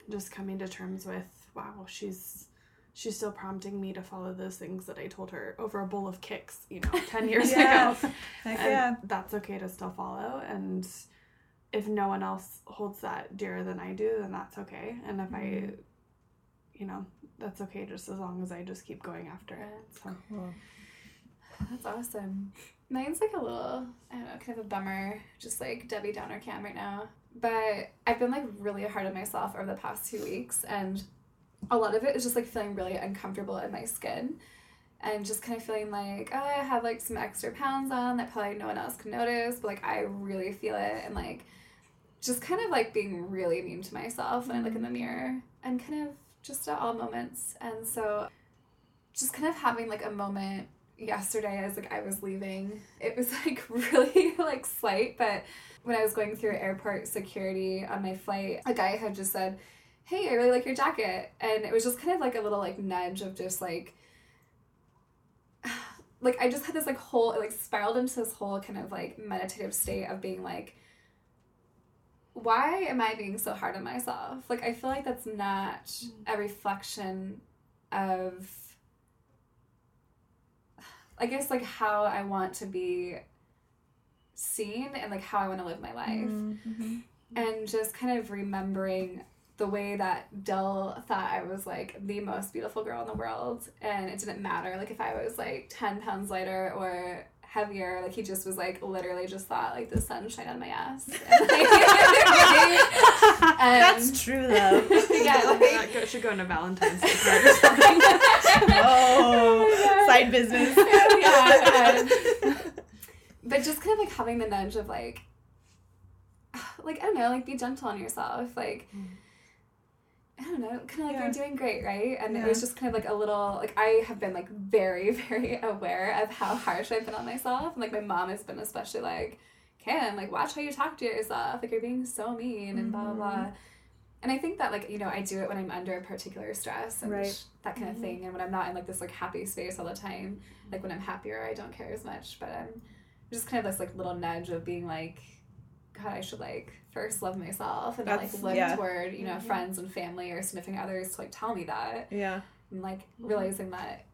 just coming to terms with, wow, she's she's still prompting me to follow those things that I told her over a bowl of Kix, you know, 10 years ago. and yeah. that's okay to still follow. And if no one else holds that dearer than I do, then that's okay. And if mm-hmm. I, you know, that's okay just as long as I just keep going after it. So. Cool. That's awesome. Mine's like a little, I don't know, kind of a bummer, just like Debbie Downer cam right now. But I've been like really hard on myself over the past two weeks, and a lot of it is just like feeling really uncomfortable in my skin and just kind of feeling like oh i have like some extra pounds on that probably no one else can notice but like i really feel it and like just kind of like being really mean to myself when i look in the mm-hmm. mirror and kind of just at all moments and so just kind of having like a moment yesterday as like I was leaving. It was like really like slight, but when I was going through airport security on my flight, a guy had just said, "Hey, I really like your jacket," and it was just kind of like a little like nudge of just like. Like I just had this like whole like spiraled into this whole kind of like meditative state of being like, why am I being so hard on myself? Like I feel like that's not a reflection of I guess like how I want to be seen and like how I want to live my life. Mm-hmm. And just kind of remembering the way that Dell thought I was like the most beautiful girl in the world. And it didn't matter like if I was like 10 pounds lighter or heavier. Like he just was like literally just thought like the sun shine on my ass. And, like, that's true though. Yeah like, that should go into Valentine's Day card or something. Oh, oh side business yeah, but just kind of like having the nudge of like like I don't know, like be gentle on yourself, like. Mm. I don't know, kind of like Yeah. you're doing great, right? And Yeah. it was just kind of like a little, like I have been like very, very aware of how harsh I've been on myself. And like my mom has been especially like, Kim, like watch how you talk to yourself. Like you're being so mean and blah, blah, blah. Mm-hmm. And I think that like, you know, I do it when I'm under a particular stress and Right. that kind of mm-hmm. thing. And when I'm not in like this like happy space all the time, like when I'm happier, I don't care as much. But I'm just kind of this like little nudge of being like, God, I should like first love myself and then like That's- look yeah. toward, you know, Mhm. friends and family or significant others to like tell me that. Yeah. And like mm-hmm. realizing that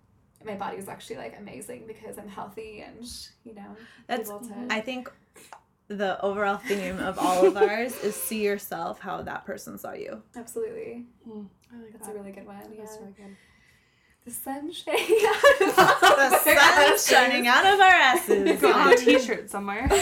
my body is actually like amazing because I'm healthy and, you know, That's able to. Mm-hmm. I think the overall theme of all of ours is see yourself how that person saw you. absolutely. I like That's that. a really good one. Yeah. Really good. The sun shining out of the sun's shining out of our asses. Go on a t-shirt somewhere.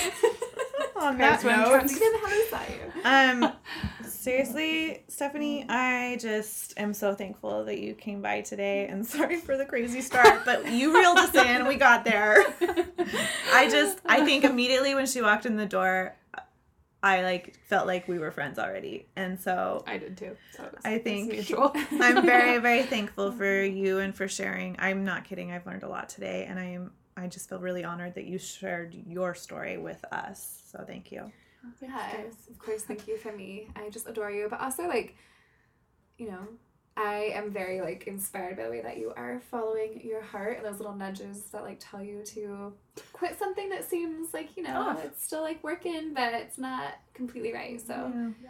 On That's that what I'm note, We didn't have a um, seriously, Stephanie, I just am so thankful that you came by today, and sorry for the crazy start, but you reeled us in. We got there. I just, I think immediately when she walked in the door, I like felt like we were friends already, and so I did too. So I think- mutual. I'm very, very thankful for you and for sharing. I'm not kidding. I've learned a lot today, and I am. I just feel really honored that you shared your story with us. So thank you. Yeah, of course. Thank you for me. I just adore you, but also like, you know, I am very like inspired by the way that you are following your heart and those little nudges that like tell you to quit something that seems like you know it's still like working, but it's not completely right. So Yeah.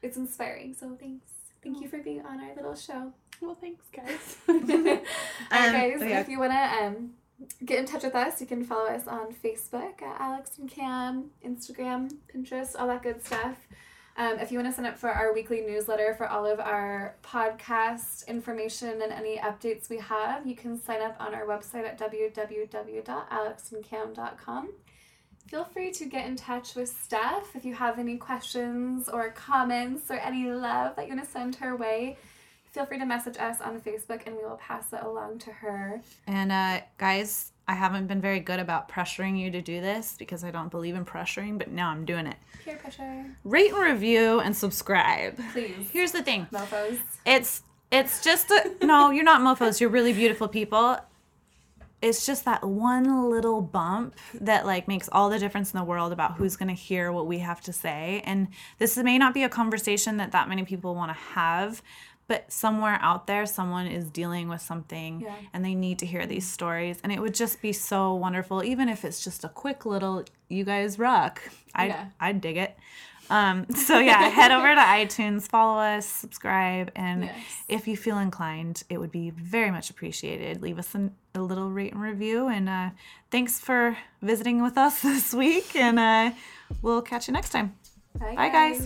it's inspiring. So thanks. Thank you for being on our little show. Well, thanks, guys. Alright, Um, guys, yeah. if you wanna um get in touch with us, you can follow us on Facebook at Alex and Cam, Instagram, Pinterest, all that good stuff. Um, if you want to sign up for our weekly newsletter for all of our podcast information and any updates we have, you can sign up on our website at www.alexandcam.com. Feel free to get in touch with Steph if you have any questions or comments or any love that you want to send her way. Feel free to message us on Facebook and we will pass it along to her. And uh, guys, I haven't been very good about pressuring you to do this because I don't believe in pressuring, but now I'm doing it. Peer pressure. Rate and review and subscribe. Please. Here's the thing. Mofos. It's it's just a, no, you're not mofos. You're really beautiful people. It's just that one little bump that like makes all the difference in the world about who's going to hear what we have to say. And this may not be a conversation that that many people want to have, but somewhere out there someone is dealing with something Yeah. and they need to hear these stories and it would just be so wonderful even if it's just a quick little you guys rock. I Yeah. I'd dig it. Um, so yeah, head over to iTunes, follow us, subscribe, and Yes. if you feel inclined, it would be very much appreciated. Leave us an, a little rate and review, and uh, thanks for visiting with us this week. And uh, we'll catch you next time. Bye, Bye, guys.